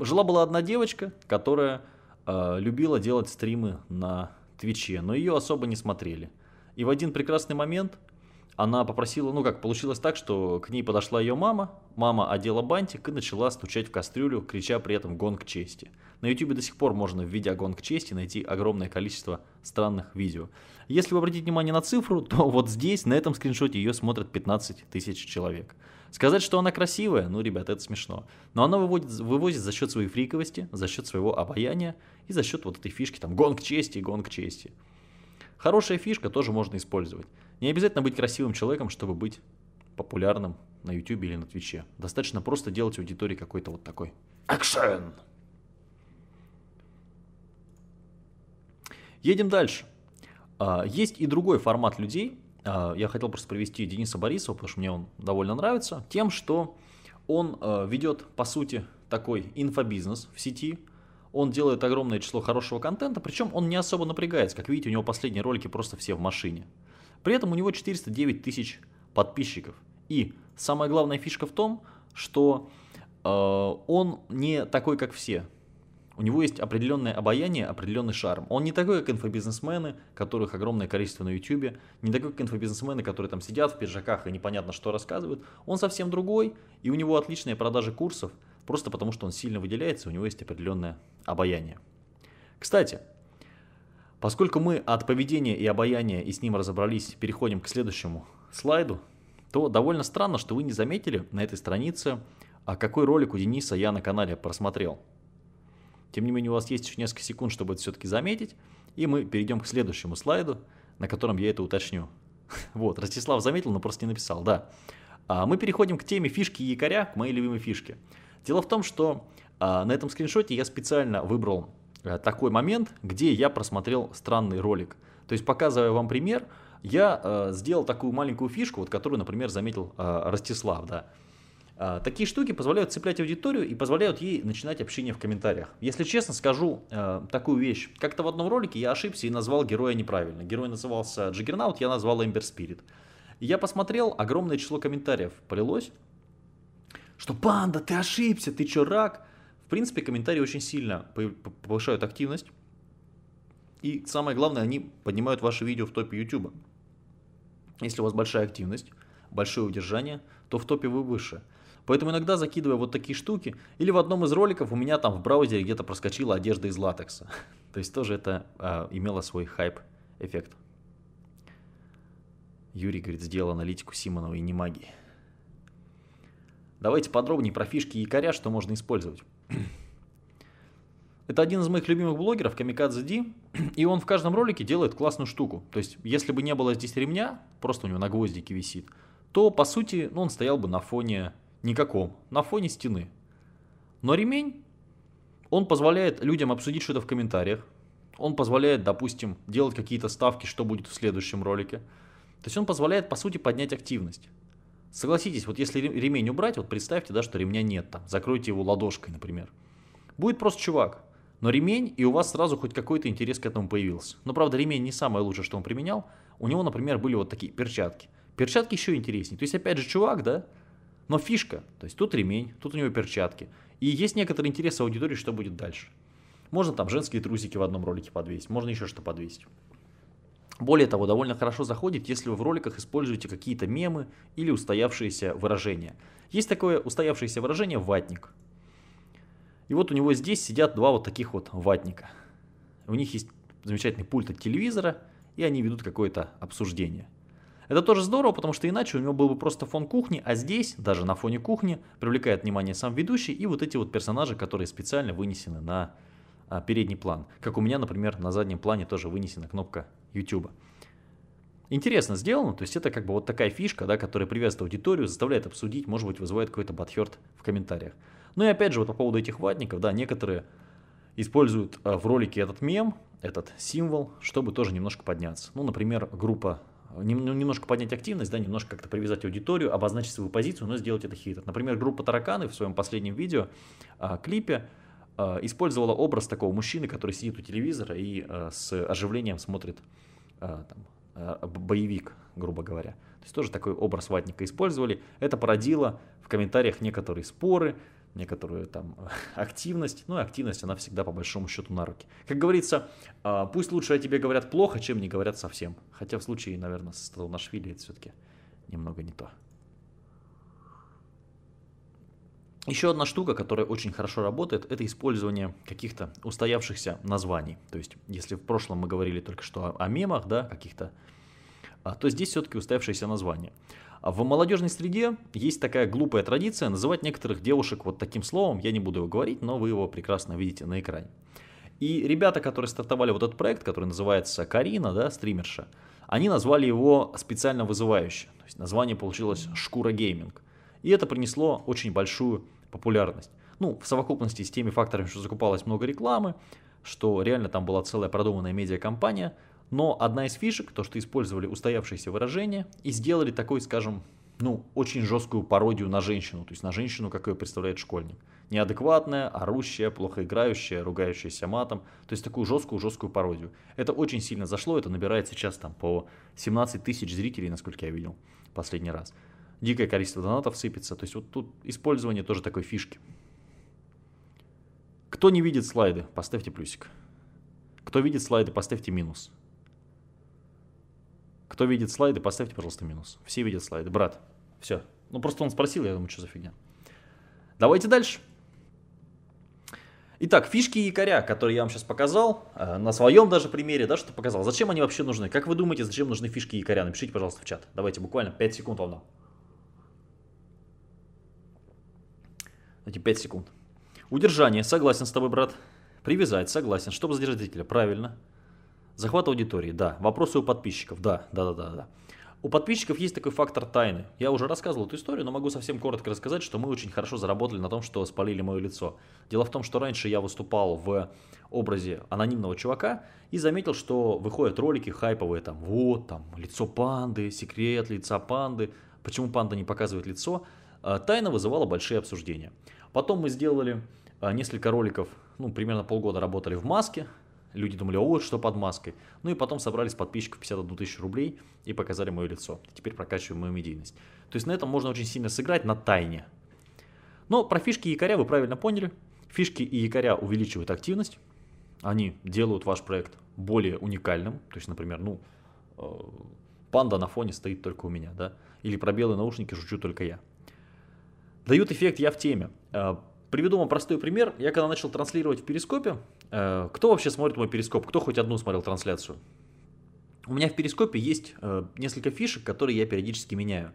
Жила-была одна девочка, которая а, любила делать стримы на Твиче, но ее особо не смотрели. И в один прекрасный момент она попросила, ну как, получилось так, что к ней подошла ее мама, мама одела бантик и начала стучать в кастрюлю, крича при этом «гонг чести». На YouTube до сих пор можно, введя «гонг чести», найти огромное количество странных видео. Если вы обратите внимание на цифру, то вот здесь, на этом скриншоте, ее смотрят 15 тысяч человек. Сказать, что она красивая, ну, ребята, это смешно. Но она выводит, вывозит за счет своей фриковости, за счет своего обаяния и за счет вот этой фишки, там, гонг чести, гонг чести. Хорошая фишка тоже можно использовать. Не обязательно быть красивым человеком, чтобы быть популярным на YouTube или на Твиче. Достаточно просто делать аудитории какой-то вот такой экшен. Едем дальше. А, есть и другой формат людей. А, я хотел просто привести Дениса Борисова, потому что мне он довольно нравится, тем, что он а, ведет, по сути, такой инфобизнес в сети. Он делает огромное число хорошего контента, причем он не особо напрягается. Как видите, у него последние ролики просто все в машине. При этом у него 409 тысяч подписчиков. И самая главная фишка в том, что э, он не такой, как все. У него есть определенное обаяние, определенный шарм. Он не такой, как инфобизнесмены, которых огромное количество на YouTube, не такой, как инфобизнесмены, которые там сидят в пиджаках и непонятно что рассказывают. Он совсем другой, и у него отличные продажи курсов, просто потому что он сильно выделяется, у него есть определенное обаяние. Кстати, Поскольку мы от поведения и обаяния и с ним разобрались, переходим к следующему слайду, то довольно странно, что вы не заметили на этой странице, а какой ролик у Дениса я на канале просмотрел. Тем не менее, у вас есть еще несколько секунд, чтобы это все-таки заметить, и мы перейдем к следующему слайду, на котором я это уточню. Вот, Ростислав заметил, но просто не написал, да. А мы переходим к теме фишки якоря, к моей любимой фишке. Дело в том, что а, на этом скриншоте я специально выбрал Э, такой момент, где я просмотрел странный ролик. То есть, показывая вам пример, я э, сделал такую маленькую фишку, вот, которую, например, заметил э, Ростислав. Да. Э, такие штуки позволяют цеплять аудиторию и позволяют ей начинать общение в комментариях. Если честно, скажу э, такую вещь. Как-то в одном ролике я ошибся и назвал героя неправильно. Герой назывался Джиггернаут, я назвал Эмбер Спирит. Я посмотрел, огромное число комментариев полилось, что «Панда, ты ошибся, ты чё, рак?» В принципе, комментарии очень сильно повышают активность. И самое главное, они поднимают ваши видео в топе YouTube. Если у вас большая активность, большое удержание, то в топе вы выше. Поэтому иногда закидывая вот такие штуки, или в одном из роликов у меня там в браузере где-то проскочила одежда из латекса. То есть тоже это а, имело свой хайп-эффект. Юрий говорит, сделал аналитику Симонова и не магии. Давайте подробнее про фишки якоря, что можно использовать. Это один из моих любимых блогеров, Камикадзе Ди, и он в каждом ролике делает классную штуку. То есть, если бы не было здесь ремня, просто у него на гвоздике висит, то, по сути, ну, он стоял бы на фоне никаком, на фоне стены. Но ремень, он позволяет людям обсудить что-то в комментариях, Он позволяет, допустим, делать какие-то ставки, что будет в следующем ролике. То есть он позволяет, по сути, поднять активность. Согласитесь, вот если ремень убрать, вот представьте, да, что ремня нет там, закройте его ладошкой, например. Будет просто чувак, но ремень, и у вас сразу хоть какой-то интерес к этому появился. Но, правда, ремень не самое лучшее, что он применял. У него, например, были вот такие перчатки. Перчатки еще интереснее. То есть, опять же, чувак, да, но фишка. То есть, тут ремень, тут у него перчатки. И есть некоторый интерес аудитории, что будет дальше. Можно там женские трусики в одном ролике подвесить, можно еще что подвесить. Более того, довольно хорошо заходит, если вы в роликах используете какие-то мемы или устоявшиеся выражения. Есть такое устоявшееся выражение «ватник». И вот у него здесь сидят два вот таких вот ватника. У них есть замечательный пульт от телевизора, и они ведут какое-то обсуждение. Это тоже здорово, потому что иначе у него был бы просто фон кухни, а здесь, даже на фоне кухни, привлекает внимание сам ведущий и вот эти вот персонажи, которые специально вынесены на а, передний план. Как у меня, например, на заднем плане тоже вынесена кнопка YouTube. Интересно сделано, то есть это как бы вот такая фишка, да, которая привязывает аудиторию, заставляет обсудить, может быть, вызывает какой-то батхерт в комментариях. Ну и опять же, вот по поводу этих ватников, да, некоторые используют а, в ролике этот мем, этот символ, чтобы тоже немножко подняться. Ну, например, группа ну, немножко поднять активность, да, немножко как-то привязать аудиторию, обозначить свою позицию, но сделать это хитро. Например, группа Тараканы в своем последнем видео, а, клипе, а, использовала образ такого мужчины, который сидит у телевизора и с оживлением смотрит там, боевик, грубо говоря. То есть тоже такой образ ватника использовали. Это породило в комментариях некоторые споры, некоторую там активность. Ну и активность, она всегда по большому счету на руки. Как говорится, пусть лучше о тебе говорят плохо, чем не говорят совсем. Хотя в случае, наверное, с Татунашвили это все-таки немного не то. Еще одна штука, которая очень хорошо работает, это использование каких-то устоявшихся названий. То есть, если в прошлом мы говорили только что о, мемах, да, каких-то, а, то здесь все-таки устоявшиеся названия. А в молодежной среде есть такая глупая традиция называть некоторых девушек вот таким словом, я не буду его говорить, но вы его прекрасно видите на экране. И ребята, которые стартовали вот этот проект, который называется Карина, да, стримерша, они назвали его специально вызывающе. То есть название получилось «Шкура гейминг». И это принесло очень большую популярность. Ну, в совокупности с теми факторами, что закупалось много рекламы, что реально там была целая продуманная медиакомпания, но одна из фишек, то, что использовали устоявшиеся выражения и сделали такой, скажем, ну, очень жесткую пародию на женщину, то есть на женщину, как ее представляет школьник. Неадекватная, орущая, плохо играющая, ругающаяся матом, то есть такую жесткую-жесткую пародию. Это очень сильно зашло, это набирает сейчас там по 17 тысяч зрителей, насколько я видел последний раз дикое количество донатов сыпется. То есть вот тут использование тоже такой фишки. Кто не видит слайды, поставьте плюсик. Кто видит слайды, поставьте минус. Кто видит слайды, поставьте, пожалуйста, минус. Все видят слайды. Брат, все. Ну просто он спросил, я думаю, что за фигня. Давайте дальше. Итак, фишки якоря, которые я вам сейчас показал, э, на своем даже примере, да, что показал. Зачем они вообще нужны? Как вы думаете, зачем нужны фишки якоря? Напишите, пожалуйста, в чат. Давайте буквально 5 секунд вам дам. Эти 5 секунд. Удержание. Согласен с тобой, брат. Привязать. Согласен. Чтобы задержать зрителя. Правильно. Захват аудитории. Да. Вопросы у подписчиков. Да. Да, да, да, да. У подписчиков есть такой фактор тайны. Я уже рассказывал эту историю, но могу совсем коротко рассказать, что мы очень хорошо заработали на том, что спалили мое лицо. Дело в том, что раньше я выступал в образе анонимного чувака и заметил, что выходят ролики хайповые, там, вот, там, лицо панды, секрет лица панды, почему панда не показывает лицо. А, тайна вызывала большие обсуждения. Потом мы сделали а, несколько роликов, ну, примерно полгода работали в маске. Люди думали, о, что под маской. Ну и потом собрали с подписчиков 51 тысячу рублей и показали мое лицо. Теперь прокачиваем мою медийность. То есть на этом можно очень сильно сыграть на тайне. Но про фишки и якоря вы правильно поняли. Фишки и якоря увеличивают активность. Они делают ваш проект более уникальным. То есть, например, ну, э, панда на фоне стоит только у меня, да. Или про белые наушники жучу только я. Дают эффект «я в теме». Э, приведу вам простой пример. Я когда начал транслировать в Перископе, э, кто вообще смотрит мой Перископ? Кто хоть одну смотрел трансляцию? У меня в Перископе есть э, несколько фишек, которые я периодически меняю.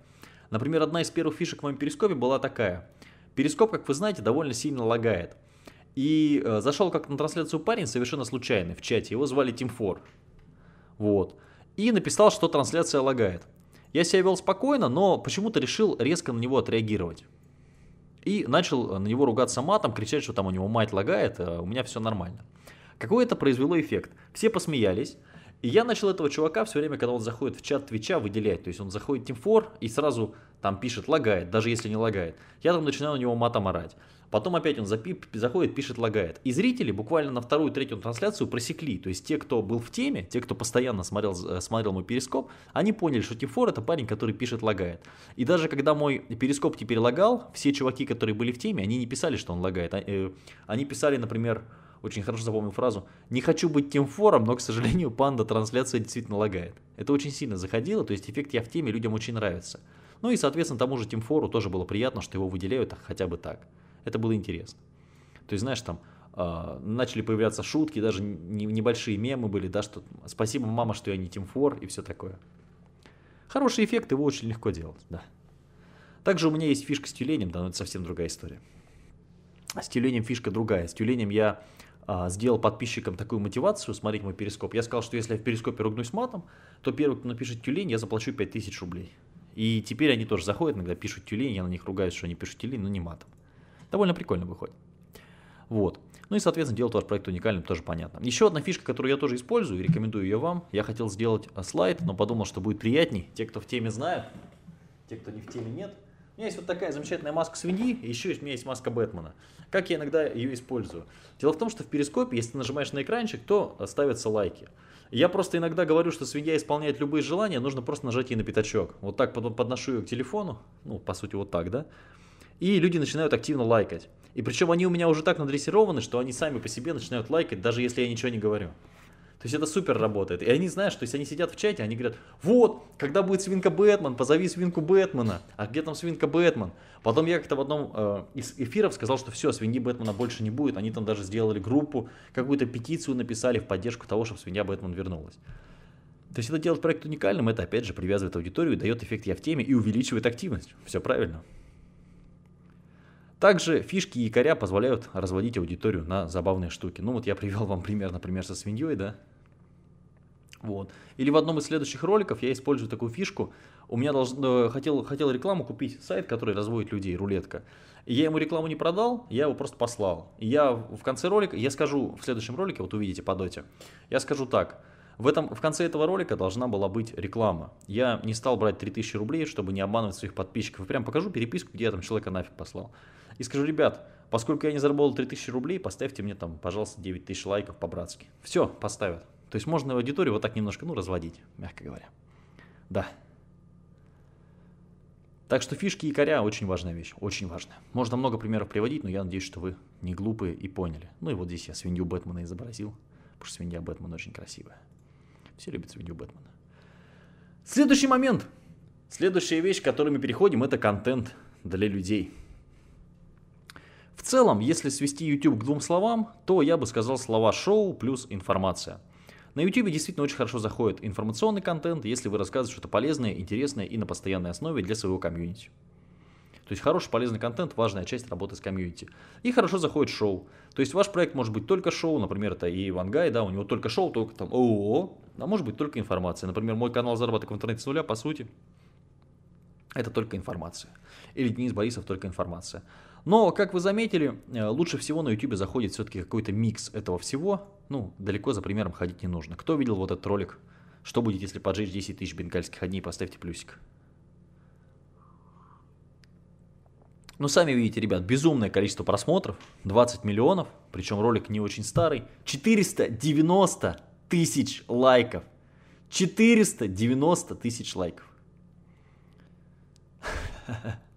Например, одна из первых фишек в моем Перископе была такая. Перископ, как вы знаете, довольно сильно лагает. И зашел как на трансляцию парень совершенно случайный в чате. Его звали Тим Фор. Вот. И написал, что трансляция лагает. Я себя вел спокойно, но почему-то решил резко на него отреагировать. И начал на него ругаться матом, кричать, что там у него мать лагает, а у меня все нормально. Какой это произвело эффект? Все посмеялись, и я начал этого чувака все время, когда он заходит в чат Твича, выделять. То есть он заходит в 4 и сразу там пишет лагает, даже если не лагает. Я там начинаю на него матом орать. Потом опять он запи- заходит, пишет лагает. И зрители буквально на вторую, третью трансляцию просекли. То есть те, кто был в теме, те, кто постоянно смотрел, э, смотрел мой перископ, они поняли, что 4 это парень, который пишет лагает. И даже когда мой перископ теперь лагал, все чуваки, которые были в теме, они не писали, что он лагает. А, э, они писали, например, очень хорошо запомнил фразу «Не хочу быть тем фором, но, к сожалению, панда трансляция действительно лагает». Это очень сильно заходило, то есть эффект «Я в теме» людям очень нравится. Ну и, соответственно, тому же Тим Фору тоже было приятно, что его выделяют хотя бы так. Это было интересно. То есть, знаешь, там э, начали появляться шутки, даже не, небольшие мемы были, да, что «Спасибо, мама, что я не Тим Фор» и все такое. Хороший эффект, его очень легко делать, да. Также у меня есть фишка с тюленем, да, но это совсем другая история. С тюленем фишка другая. С тюленем я а, сделал подписчикам такую мотивацию смотреть мой перископ. Я сказал, что если я в перископе ругнусь матом, то первый, кто напишет тюлень, я заплачу 5000 рублей. И теперь они тоже заходят, иногда пишут тюлень, я на них ругаюсь, что они пишут тюлень, но не матом. Довольно прикольно выходит. Вот. Ну и, соответственно, делать ваш проект уникальным тоже понятно. Еще одна фишка, которую я тоже использую и рекомендую ее вам. Я хотел сделать а, слайд, но подумал, что будет приятней. Те, кто в теме знают, те, кто не в теме нет – у меня есть вот такая замечательная маска свиньи, и еще у меня есть маска Бэтмена. Как я иногда ее использую? Дело в том, что в перископе, если ты нажимаешь на экранчик, то ставятся лайки. Я просто иногда говорю, что свинья исполняет любые желания, нужно просто нажать ей на пятачок. Вот так потом подношу ее к телефону, ну, по сути, вот так, да? И люди начинают активно лайкать. И причем они у меня уже так надрессированы, что они сами по себе начинают лайкать, даже если я ничего не говорю. То есть это супер работает. И они знают, что если они сидят в чате, они говорят, вот, когда будет свинка Бэтмен, позови свинку Бэтмена. А где там свинка Бэтмен? Потом я как-то в одном э, из эфиров сказал, что все, свиньи Бэтмена больше не будет. Они там даже сделали группу, какую-то петицию написали в поддержку того, чтобы свинья Бэтмен вернулась. То есть это делает проект уникальным, это опять же привязывает аудиторию, дает эффект я в теме и увеличивает активность. Все правильно. Также фишки и якоря позволяют разводить аудиторию на забавные штуки. Ну вот я привел вам пример, например, со свиньей, да, вот. Или в одном из следующих роликов я использую такую фишку. У меня должен, э, хотел, хотел рекламу купить сайт, который разводит людей, рулетка. Я ему рекламу не продал, я его просто послал. И я в конце ролика, я скажу в следующем ролике, вот увидите по доте, я скажу так. В, этом, в конце этого ролика должна была быть реклама. Я не стал брать 3000 рублей, чтобы не обманывать своих подписчиков. И прям покажу переписку, где я там человека нафиг послал. И скажу, ребят, поскольку я не заработал 3000 рублей, поставьте мне там, пожалуйста, 9000 лайков по-братски. Все, поставят. То есть можно аудиторию вот так немножко, ну, разводить, мягко говоря. Да. Так что фишки и коря очень важная вещь, очень важная. Можно много примеров приводить, но я надеюсь, что вы не глупые и поняли. Ну и вот здесь я свинью Бэтмена изобразил, потому что свинья Бэтмена очень красивая. Все любят свинью Бэтмена. Следующий момент. Следующая вещь, к которой мы переходим, это контент для людей. В целом, если свести YouTube к двум словам, то я бы сказал слова шоу плюс информация. На YouTube действительно очень хорошо заходит информационный контент, если вы рассказываете что-то полезное, интересное и на постоянной основе для своего комьюнити. То есть хороший полезный контент – важная часть работы с комьюнити. И хорошо заходит шоу. То есть ваш проект может быть только шоу, например, это и Ивангай, да, у него только шоу, только там ООО, а может быть только информация. Например, мой канал «Заработок в интернете с нуля», по сути, это только информация. Или Денис Борисов только информация. Но, как вы заметили, э, лучше всего на YouTube заходит все-таки какой-то микс этого всего. Ну, далеко за примером ходить не нужно. Кто видел вот этот ролик? Что будет, если поджечь 10 тысяч бенгальских огней? Поставьте плюсик. Ну, сами видите, ребят, безумное количество просмотров, 20 миллионов, причем ролик не очень старый, 490 тысяч лайков. 490 тысяч лайков.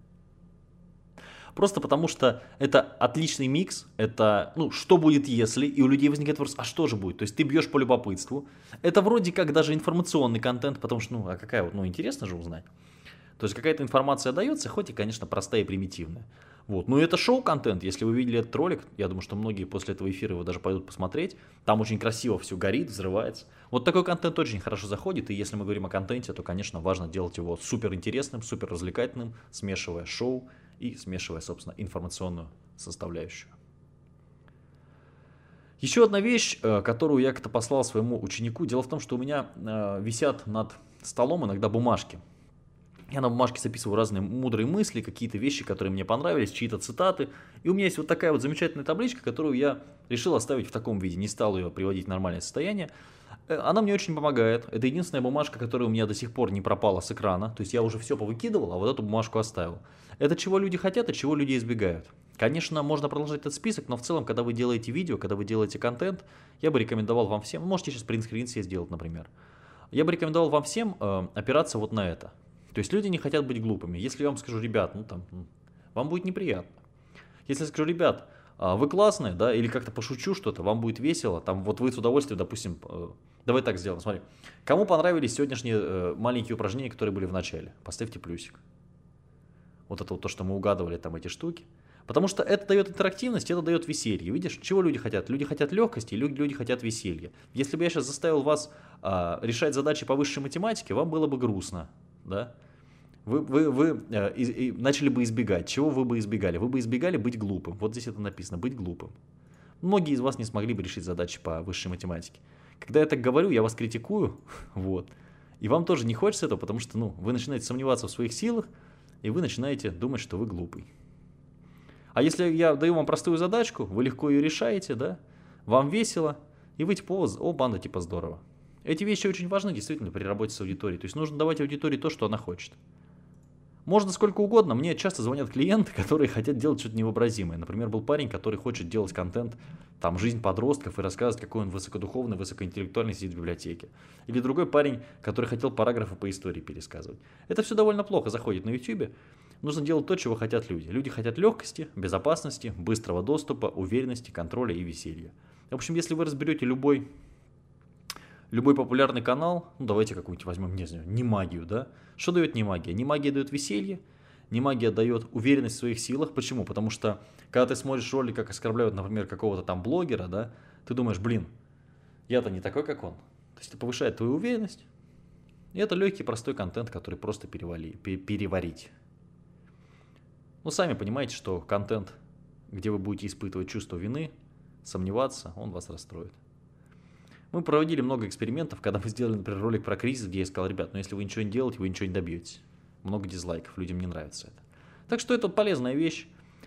Просто потому что это отличный микс, это, ну, что будет если, и у людей возникает вопрос, а что же будет? То есть ты бьешь по любопытству. Это вроде как даже информационный контент, потому что, ну, а какая вот, ну, интересно же узнать. То есть какая-то информация дается, хоть и, конечно, простая и примитивная. Вот. Ну, это шоу-контент. Если вы видели этот ролик, я думаю, что многие после этого эфира его даже пойдут посмотреть. Там очень красиво все горит, взрывается. Вот такой контент очень хорошо заходит. И если мы говорим о контенте, то, конечно, важно делать его супер интересным, супер развлекательным, смешивая шоу и смешивая, собственно, информационную составляющую. Еще одна вещь, э, которую я как-то послал своему ученику. Дело в том, что у меня э, висят над столом иногда бумажки. Я на бумажке записываю разные мудрые мысли, какие-то вещи, которые мне понравились, чьи-то цитаты. И у меня есть вот такая вот замечательная табличка, которую я решил оставить в таком виде, не стал ее приводить в нормальное состояние. Э, она мне очень помогает. Это единственная бумажка, которая у меня до сих пор не пропала с экрана. То есть я уже все повыкидывал, а вот эту бумажку оставил. Это чего люди хотят и чего люди избегают. Конечно, можно продолжать этот список, но в целом, когда вы делаете видео, когда вы делаете контент, я бы рекомендовал вам всем, можете сейчас принтскрин себе сделать, например. Я бы рекомендовал вам всем э, опираться вот на это. То есть люди не хотят быть глупыми. Если я вам скажу, ребят, ну там, вам будет неприятно. Если я скажу, ребят, вы классные, да, или как-то пошучу что-то, вам будет весело, там вот вы с удовольствием, допустим, э, давай так сделаем, смотри. Кому понравились сегодняшние э, маленькие упражнения, которые были в начале? Поставьте плюсик. Вот это вот то, что мы угадывали, там эти штуки. Потому что это дает интерактивность, это дает веселье. Видишь, чего люди хотят? Люди хотят легкости, люди, люди хотят веселья. Если бы я сейчас заставил вас а, решать задачи по высшей математике, вам было бы грустно, да? Вы, вы, вы э, и, и начали бы избегать. Чего вы бы избегали? Вы бы избегали быть глупым. Вот здесь это написано, быть глупым. Многие из вас не смогли бы решить задачи по высшей математике. Когда я так говорю, я вас критикую, вот. И вам тоже не хочется этого, потому что, ну, вы начинаете сомневаться в своих силах, и вы начинаете думать, что вы глупый. А если я даю вам простую задачку, вы легко ее решаете, да, вам весело, и вы типа, о, банда, типа здорово. Эти вещи очень важны действительно при работе с аудиторией. То есть нужно давать аудитории то, что она хочет. Можно сколько угодно. Мне часто звонят клиенты, которые хотят делать что-то невообразимое. Например, был парень, который хочет делать контент, там, жизнь подростков и рассказывать, какой он высокодуховный, высокоинтеллектуальный сидит в библиотеке. Или другой парень, который хотел параграфы по истории пересказывать. Это все довольно плохо заходит на YouTube. Нужно делать то, чего хотят люди. Люди хотят легкости, безопасности, быстрого доступа, уверенности, контроля и веселья. В общем, если вы разберете любой, любой популярный канал, ну давайте какую-нибудь возьмем, не знаю, не магию, да? Что дает не магия? Не магия дает веселье, не магия дает уверенность в своих силах. Почему? Потому что, когда ты смотришь ролик, как оскорбляют, например, какого-то там блогера, да, ты думаешь, блин, я-то не такой, как он. То есть это повышает твою уверенность. И это легкий, простой контент, который просто перевали, переварить. Ну, сами понимаете, что контент, где вы будете испытывать чувство вины, сомневаться, он вас расстроит. Мы проводили много экспериментов, когда мы сделали, например, ролик про кризис, где я сказал, ребят, ну если вы ничего не делаете, вы ничего не добьетесь. Много дизлайков, людям не нравится это. Так что это полезная вещь,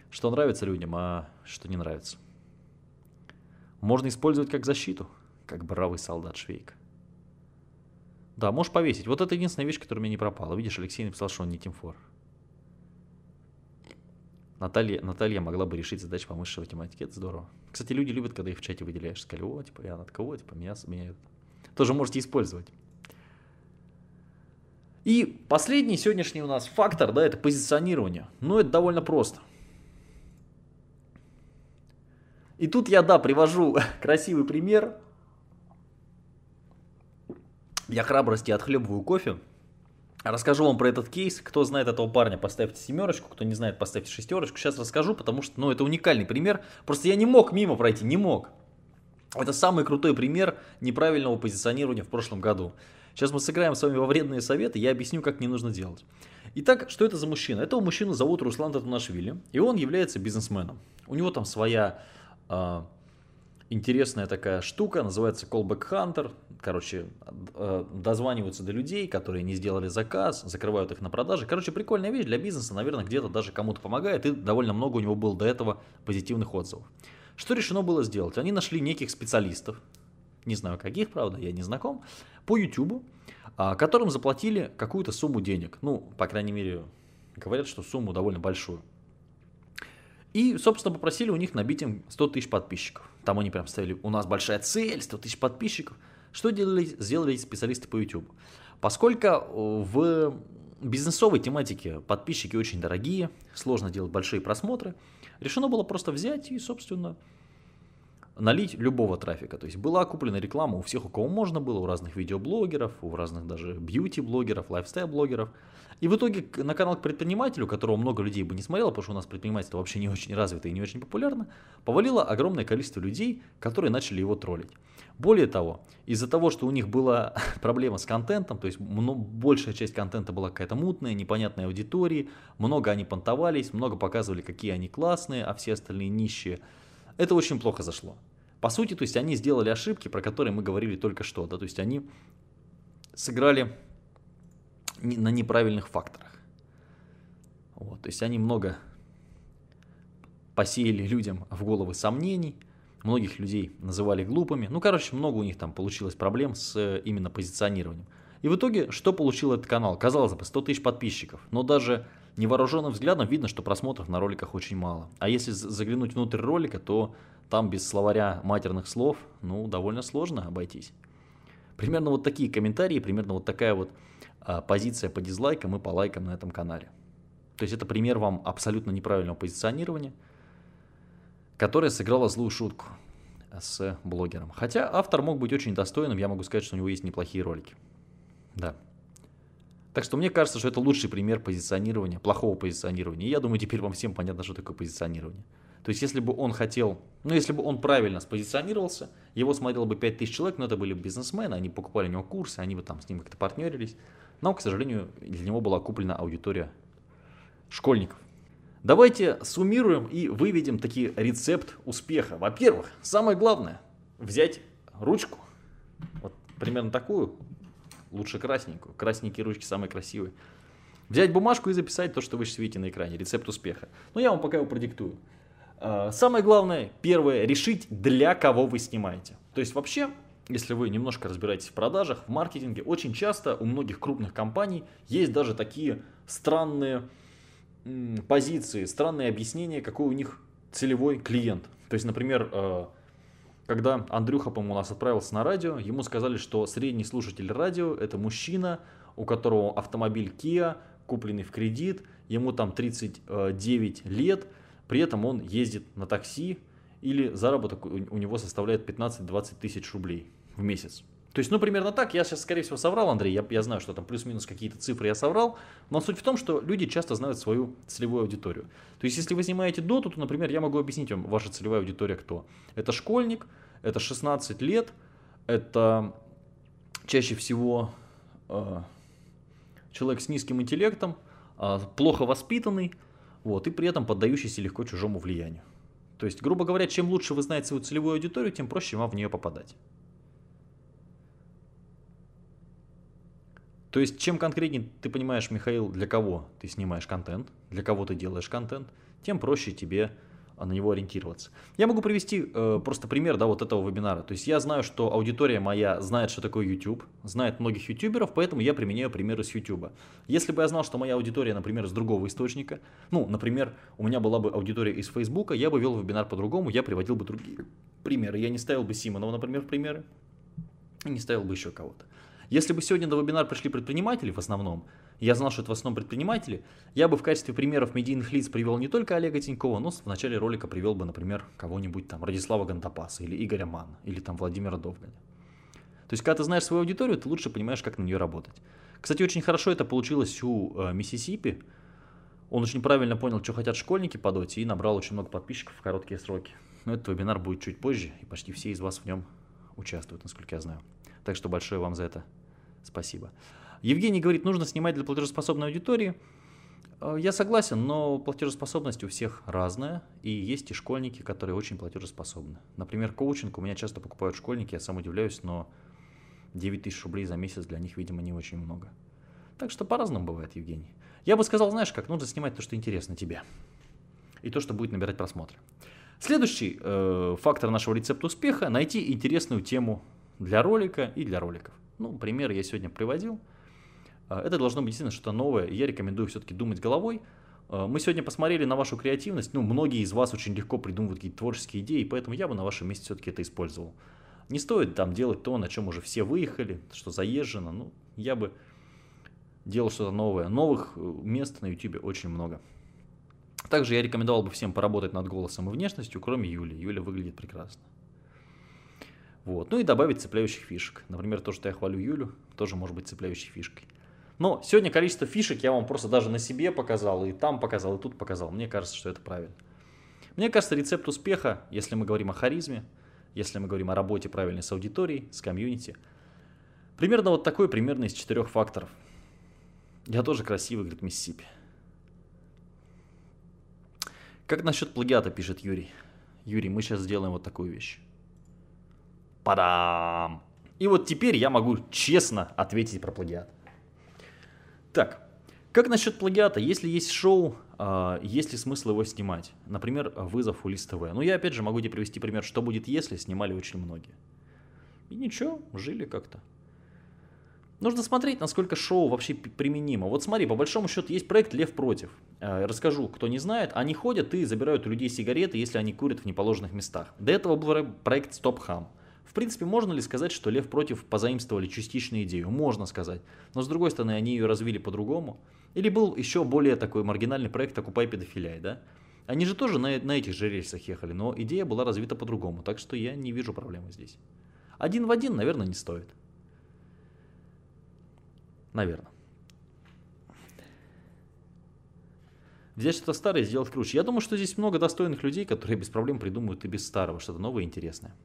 что нравится людям, а что не нравится. Можно использовать как защиту, как бравый солдат Швейк. Да, можешь повесить. Вот это единственная вещь, которая у меня не пропала. Видишь, Алексей написал, что он не Тимфор. Наталья, Наталья могла бы решить задачу по высшей математике. Это здорово. Кстати, люди любят, когда их в чате выделяешь. Сказали, о, типа, я над кого, типа, меня, меня тоже можете использовать. И последний сегодняшний у нас фактор, да, это позиционирование. Ну, это довольно просто. И тут я, да, привожу красивый пример. Я храбрости отхлебываю кофе. Расскажу вам про этот кейс. Кто знает этого парня, поставьте семерочку. Кто не знает, поставьте шестерочку. Сейчас расскажу, потому что ну, это уникальный пример. Просто я не мог мимо пройти, не мог. Это самый крутой пример неправильного позиционирования в прошлом году. Сейчас мы сыграем с вами во вредные советы, я объясню, как не нужно делать. Итак, что это за мужчина? Этого мужчину зовут Руслан Татунашвили, и он является бизнесменом. У него там своя э, интересная такая штука, называется Callback Hunter. Короче, э, дозваниваются до людей, которые не сделали заказ, закрывают их на продаже. Короче, прикольная вещь для бизнеса, наверное, где-то даже кому-то помогает, и довольно много у него было до этого позитивных отзывов. Что решено было сделать? Они нашли неких специалистов, не знаю каких, правда, я не знаком, по YouTube, а, которым заплатили какую-то сумму денег. Ну, по крайней мере, говорят, что сумму довольно большую. И, собственно, попросили у них набить им 100 тысяч подписчиков. Там они прям ставили, у нас большая цель, 100 тысяч подписчиков. Что делали, сделали специалисты по YouTube? Поскольку э, в бизнесовой тематике подписчики очень дорогие, сложно делать большие просмотры, решено было просто взять и, собственно, налить любого трафика. То есть была куплена реклама у всех, у кого можно было, у разных видеоблогеров, у разных даже бьюти-блогеров, лайфстайл-блогеров. И в итоге на канал к предпринимателю, которого много людей бы не смотрело, потому что у нас предпринимательство вообще не очень развито и не очень популярно, повалило огромное количество людей, которые начали его троллить. Более того, из-за того, что у них была проблема с контентом, то есть большая часть контента была какая-то мутная, непонятная аудитории, много они понтовались, много показывали, какие они классные, а все остальные нищие – это очень плохо зашло. По сути, то есть они сделали ошибки, про которые мы говорили только что, да, то есть они сыграли на неправильных факторах. Вот, то есть они много посеяли людям в головы сомнений, многих людей называли глупыми. Ну, короче, много у них там получилось проблем с э, именно позиционированием. И в итоге, что получил этот канал? Казалось бы, 100 тысяч подписчиков, но даже невооруженным взглядом видно, что просмотров на роликах очень мало. А если заглянуть внутрь ролика, то там без словаря матерных слов, ну, довольно сложно обойтись. Примерно вот такие комментарии, примерно вот такая вот а, позиция по дизлайкам и по лайкам на этом канале. То есть это пример вам абсолютно неправильного позиционирования, которое сыграло злую шутку с блогером. Хотя автор мог быть очень достойным, я могу сказать, что у него есть неплохие ролики. Да. Так что мне кажется, что это лучший пример позиционирования, плохого позиционирования. И я думаю, теперь вам всем понятно, что такое позиционирование. То есть, если бы он хотел, ну, если бы он правильно спозиционировался, его смотрело бы 5000 человек, но это были бизнесмены, они покупали у него курсы, они бы там с ним как-то партнерились. Но, к сожалению, для него была куплена аудитория школьников. Давайте суммируем и выведем таки рецепт успеха. Во-первых, самое главное, взять ручку, вот примерно такую, лучше красненькую. Красненькие ручки самые красивые. Взять бумажку и записать то, что вы сейчас видите на экране, рецепт успеха. Но я вам пока его продиктую. А, самое главное, первое, решить, для кого вы снимаете. То есть вообще, если вы немножко разбираетесь в продажах, в маркетинге, очень часто у многих крупных компаний есть даже такие странные позиции, странные объяснения, какой у них целевой клиент. То есть, например, а, когда Андрюха, по-моему, у нас отправился на радио, ему сказали, что средний слушатель радио – это мужчина, у которого автомобиль Kia, купленный в кредит, ему там 39 лет, при этом он ездит на такси, или заработок у него составляет 15-20 тысяч рублей в месяц. То есть, ну, примерно так. Я сейчас, скорее всего, соврал, Андрей. Я, я знаю, что там плюс-минус какие-то цифры я соврал. Но суть в том, что люди часто знают свою целевую аудиторию. То есть, если вы снимаете доту, то, например, я могу объяснить вам, ваша целевая аудитория кто. Это школьник, это 16 лет, это чаще всего э, человек с низким интеллектом, э, плохо воспитанный, вот, и при этом поддающийся легко чужому влиянию. То есть, грубо говоря, чем лучше вы знаете свою целевую аудиторию, тем проще вам в нее попадать. То есть, чем конкретнее ты понимаешь, Михаил, для кого ты снимаешь контент, для кого ты делаешь контент, тем проще тебе а, на него ориентироваться. Я могу привести э, просто пример да, вот этого вебинара. То есть я знаю, что аудитория моя знает, что такое YouTube, знает многих ютуберов, поэтому я применяю примеры с YouTube. Если бы я знал, что моя аудитория, например, с другого источника, ну, например, у меня была бы аудитория из Facebook, я бы вел вебинар по-другому, я приводил бы другие примеры. Я не ставил бы Симонова, например, примеры, и не ставил бы еще кого-то. Если бы сегодня на вебинар пришли предприниматели в основном, я знал, что это в основном предприниматели, я бы в качестве примеров медийных лиц привел не только Олега Тинькова, но в начале ролика привел бы, например, кого-нибудь там, Радислава Гандапаса или Игоря Манна, или там Владимира Довганя. То есть, когда ты знаешь свою аудиторию, ты лучше понимаешь, как на нее работать. Кстати, очень хорошо это получилось у э, Миссисипи. Он очень правильно понял, что хотят школьники по доте, и набрал очень много подписчиков в короткие сроки. Но этот вебинар будет чуть позже, и почти все из вас в нем участвуют, насколько я знаю. Так что большое вам за это спасибо. Евгений говорит, нужно снимать для платежеспособной аудитории. Э, я согласен, но платежеспособность у всех разная, и есть и школьники, которые очень платежеспособны. Например, коучинг у меня часто покупают школьники, я сам удивляюсь, но 9 тысяч рублей за месяц для них, видимо, не очень много. Так что по-разному бывает, Евгений. Я бы сказал, знаешь как, нужно снимать то, что интересно тебе. И то, что будет набирать просмотры. Следующий э, фактор нашего рецепта успеха – найти интересную тему для ролика и для роликов. Ну, пример я сегодня приводил. А, это должно быть действительно что-то новое. Я рекомендую все-таки думать головой. А, мы сегодня посмотрели на вашу креативность. Ну, многие из вас очень легко придумывают какие-то творческие идеи, поэтому я бы на вашем месте все-таки это использовал. Не стоит там делать то, на чем уже все выехали, что заезжено. Ну, я бы делал что-то новое. Новых э, мест на YouTube очень много. Также я рекомендовал бы всем поработать над голосом и внешностью, кроме Юли. Юля выглядит прекрасно. Вот. Ну и добавить цепляющих фишек. Например, то, что я хвалю Юлю, тоже может быть цепляющей фишкой. Но сегодня количество фишек я вам просто даже на себе показал, и там показал, и тут показал. Мне кажется, что это правильно. Мне кажется, рецепт успеха, если мы говорим о харизме, если мы говорим о работе правильной с аудиторией, с комьюнити, примерно вот такой, примерно из четырех факторов. Я тоже красивый, говорит Миссисипи. Как насчет плагиата, пишет Юрий. Юрий, мы сейчас сделаем вот такую вещь. Падам! И вот теперь я могу честно ответить про плагиат. Так, как насчет плагиата? Если есть шоу а, есть ли смысл его снимать. Например, вызов у Лист ТВ. Ну, я опять же могу тебе привести пример, что будет, если снимали очень многие. И ничего, жили как-то. Нужно смотреть, насколько шоу вообще применимо. Вот смотри, по большому счету есть проект «Лев против». Э, расскажу, кто не знает. Они ходят и забирают у людей сигареты, если они курят в неположенных местах. До этого был проект «Стоп Хам». В принципе, можно ли сказать, что «Лев против» позаимствовали частичную идею? Можно сказать. Но с другой стороны, они ее развили по-другому. Или был еще более такой маргинальный проект «Окупай педофилиай», да? Они же тоже на, на этих же рельсах ехали, но идея была развита по-другому. Так что я не вижу проблемы здесь. Один в один, наверное, не стоит. Наверное. Взять что-то старое и сделать круче. Я думаю, что здесь много достойных людей, которые без проблем придумают и без старого что-то новое и интересное.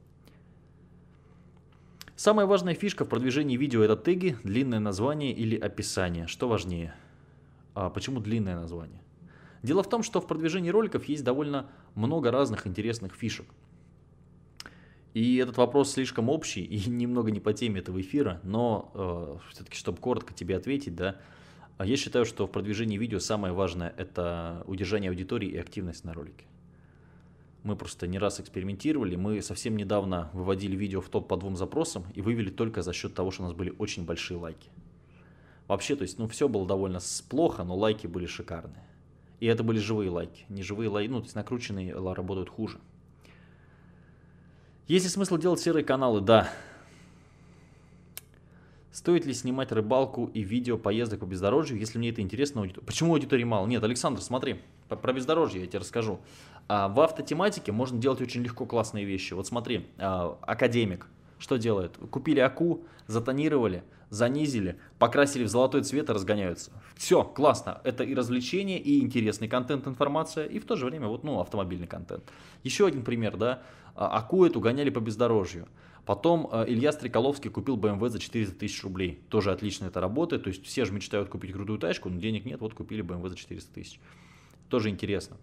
Самая важная фишка в продвижении видео это теги, длинное название или описание. Что важнее? А почему длинное название? Дело в том, что в продвижении роликов есть довольно много разных интересных фишек. И этот вопрос слишком общий и немного не по теме этого эфира, но э, все-таки, чтобы коротко тебе ответить, да, я считаю, что в продвижении видео самое важное – это удержание аудитории и активность на ролике. Мы просто не раз экспериментировали, мы совсем недавно выводили видео в топ по двум запросам и вывели только за счет того, что у нас были очень большие лайки. Вообще, то есть, ну, все было довольно плохо, но лайки были шикарные. И это были живые лайки. Не живые лайки, ну, то есть накрученные работают хуже. Есть ли смысл делать серые каналы? Да. Стоит ли снимать рыбалку и видео поездок по бездорожью, если мне это интересно? Почему аудитории мало? Нет, Александр, смотри, про бездорожье я тебе расскажу. А, в автотематике можно делать очень легко классные вещи. Вот смотри, а, академик что делает? Купили АКУ, затонировали, занизили, покрасили в золотой цвет и разгоняются. Все, классно. Это и развлечение, и интересный контент, информация, и в то же время вот, ну, автомобильный контент. Еще один пример, да. А, АКУ эту гоняли по бездорожью. Потом Илья Стреколовский купил BMW за 400 тысяч рублей. Тоже отлично это работает. То есть все же мечтают купить крутую тачку, но денег нет, вот купили BMW за 400 тысяч. Тоже интересно.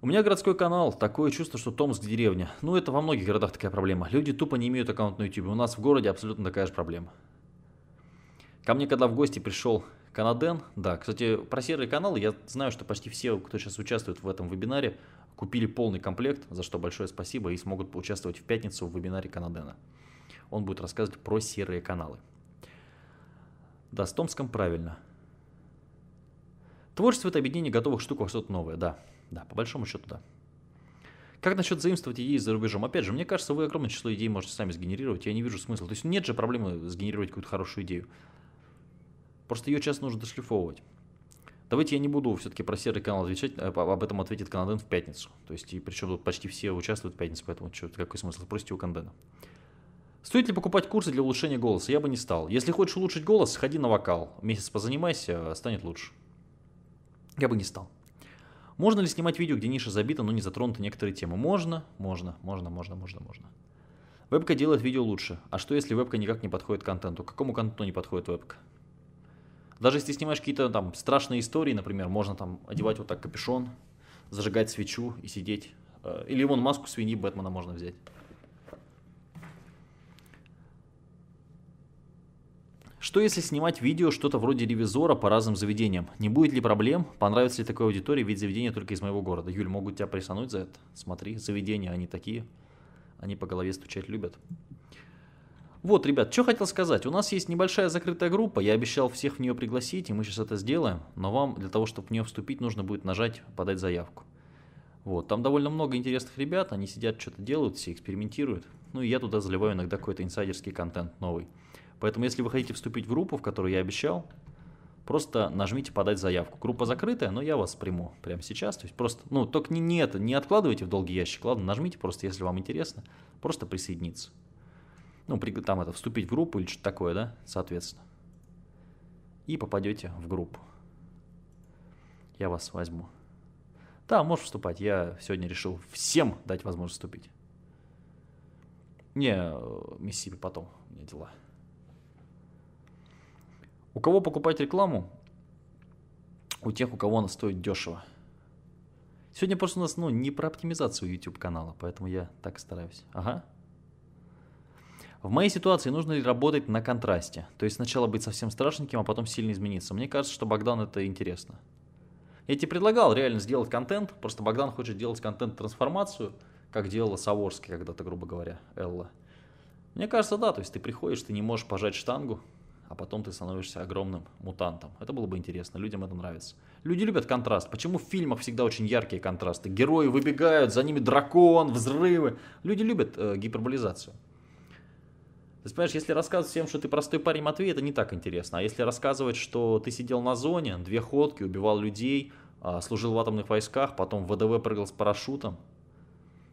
У меня городской канал, такое чувство, что Томск деревня. Ну, это во многих городах такая проблема. Люди тупо не имеют аккаунт на YouTube. У нас в городе абсолютно такая же проблема. Ко мне, когда в гости пришел Канаден, да, кстати, про серые каналы, я знаю, что почти все, кто сейчас участвует в этом вебинаре, купили полный комплект, за что большое спасибо, и смогут поучаствовать в пятницу в вебинаре Канадена. Он будет рассказывать про серые каналы. Да, с Томском правильно. Творчество – это объединение готовых штук во что-то новое, да. Да, по большому счету, да. Как насчет заимствовать идеи за рубежом? Опять же, мне кажется, вы огромное число идей можете сами сгенерировать, я не вижу смысла. То есть нет же проблемы сгенерировать какую-то хорошую идею. Просто ее часто нужно дошлифовывать. Давайте я не буду все-таки про серый канал отвечать, э, об этом ответит Канаден в пятницу. То есть, и причем тут почти все участвуют в пятницу, поэтому что, какой смысл? Спросите у Канадена. Стоит ли покупать курсы для улучшения голоса? Я бы не стал. Если хочешь улучшить голос, ходи на вокал. Месяц позанимайся, станет лучше. Я бы не стал. Можно ли снимать видео, где ниша забита, но не затронуты некоторые темы? Можно, можно, можно, можно, можно, можно. Вебка делает видео лучше. А что если вебка никак не подходит к контенту? К какому контенту не подходит вебка? Даже если снимаешь какие-то там страшные истории, например, можно там одевать вот так капюшон, зажигать свечу и сидеть. Э, или вон маску свиньи Бэтмена можно взять. Что если снимать видео что-то вроде ревизора по разным заведениям? Не будет ли проблем? Понравится ли такой аудитории? Ведь заведения только из моего города. Юль, могут тебя присануть за это? Смотри, заведения, они такие. Они по голове стучать любят. Вот, ребят, что хотел сказать. У нас есть небольшая закрытая группа. Я обещал всех в нее пригласить, и мы сейчас это сделаем. Но вам для того, чтобы в нее вступить, нужно будет нажать «Подать заявку». Вот, там довольно много интересных ребят. Они сидят, что-то делают, все экспериментируют. Ну и я туда заливаю иногда какой-то инсайдерский контент новый. Поэтому, если вы хотите вступить в группу, в которую я обещал, просто нажмите «Подать заявку». Группа закрытая, но я вас приму прямо сейчас. То есть просто, ну, только не, не это, не откладывайте в долгий ящик, ладно, нажмите просто, если вам интересно, просто присоединиться. Ну, при, там это, вступить в группу или что-то такое, да, соответственно. И попадете в группу. Я вас возьму. Да, можешь вступать. Я сегодня решил всем дать возможность вступить. Не, э, Миссипи потом, у меня дела. У кого покупать рекламу? У тех, у кого она стоит дешево. Сегодня просто у нас ну, не про оптимизацию YouTube канала, поэтому я так стараюсь. Ага. В моей ситуации нужно ли работать на контрасте? То есть сначала быть совсем страшненьким, а потом сильно измениться. Мне кажется, что Богдан это интересно. Я тебе предлагал реально сделать контент, просто Богдан хочет делать контент-трансформацию, как делала Саворский когда-то, грубо говоря, Элла. Мне кажется, да, то есть ты приходишь, ты не можешь пожать штангу, а потом ты становишься огромным мутантом. Это было бы интересно, людям это нравится. Люди любят контраст. Почему в фильмах всегда очень яркие контрасты? Герои выбегают, за ними дракон, взрывы. Люди любят э, гиперболизацию. Есть, понимаешь, если рассказывать всем, что ты простой парень Матвей, это не так интересно. А если рассказывать, что ты сидел на зоне, две ходки, убивал людей, а, служил в атомных войсках, потом в ВДВ прыгал с парашютом,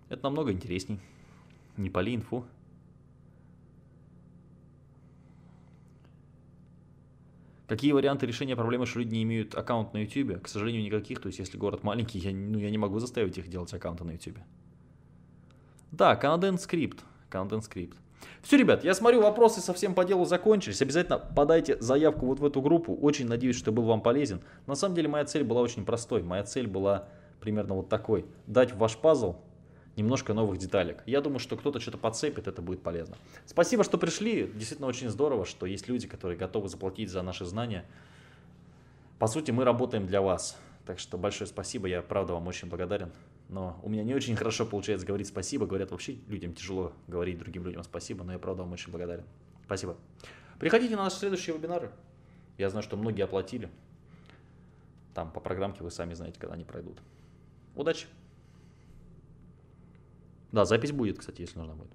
это намного интересней. Не пали инфу. Какие варианты решения проблемы, что люди не имеют аккаунт на YouTube? К сожалению, никаких. То есть, если город маленький, я, ну, я не могу заставить их делать аккаунты на YouTube. Да, Content Script. Content Script. Все, ребят, я смотрю, вопросы совсем по делу закончились. Обязательно подайте заявку вот в эту группу. Очень надеюсь, что был вам полезен. На самом деле, моя цель была очень простой. Моя цель была примерно вот такой. Дать ваш пазл немножко новых деталек. Я думаю, что кто-то что-то подцепит, это будет полезно. Спасибо, что пришли. Действительно очень здорово, что есть люди, которые готовы заплатить за наши знания. По сути, мы работаем для вас. Так что большое спасибо, я правда вам очень благодарен. Но у меня не очень хорошо получается говорить спасибо. Говорят, вообще людям тяжело говорить другим людям спасибо, но я правда вам очень благодарен. Спасибо. Приходите на наши следующие вебинары. Я знаю, что многие оплатили. Там по программке вы сами знаете, когда они пройдут. Удачи! Да, запись будет, кстати, если нужно будет.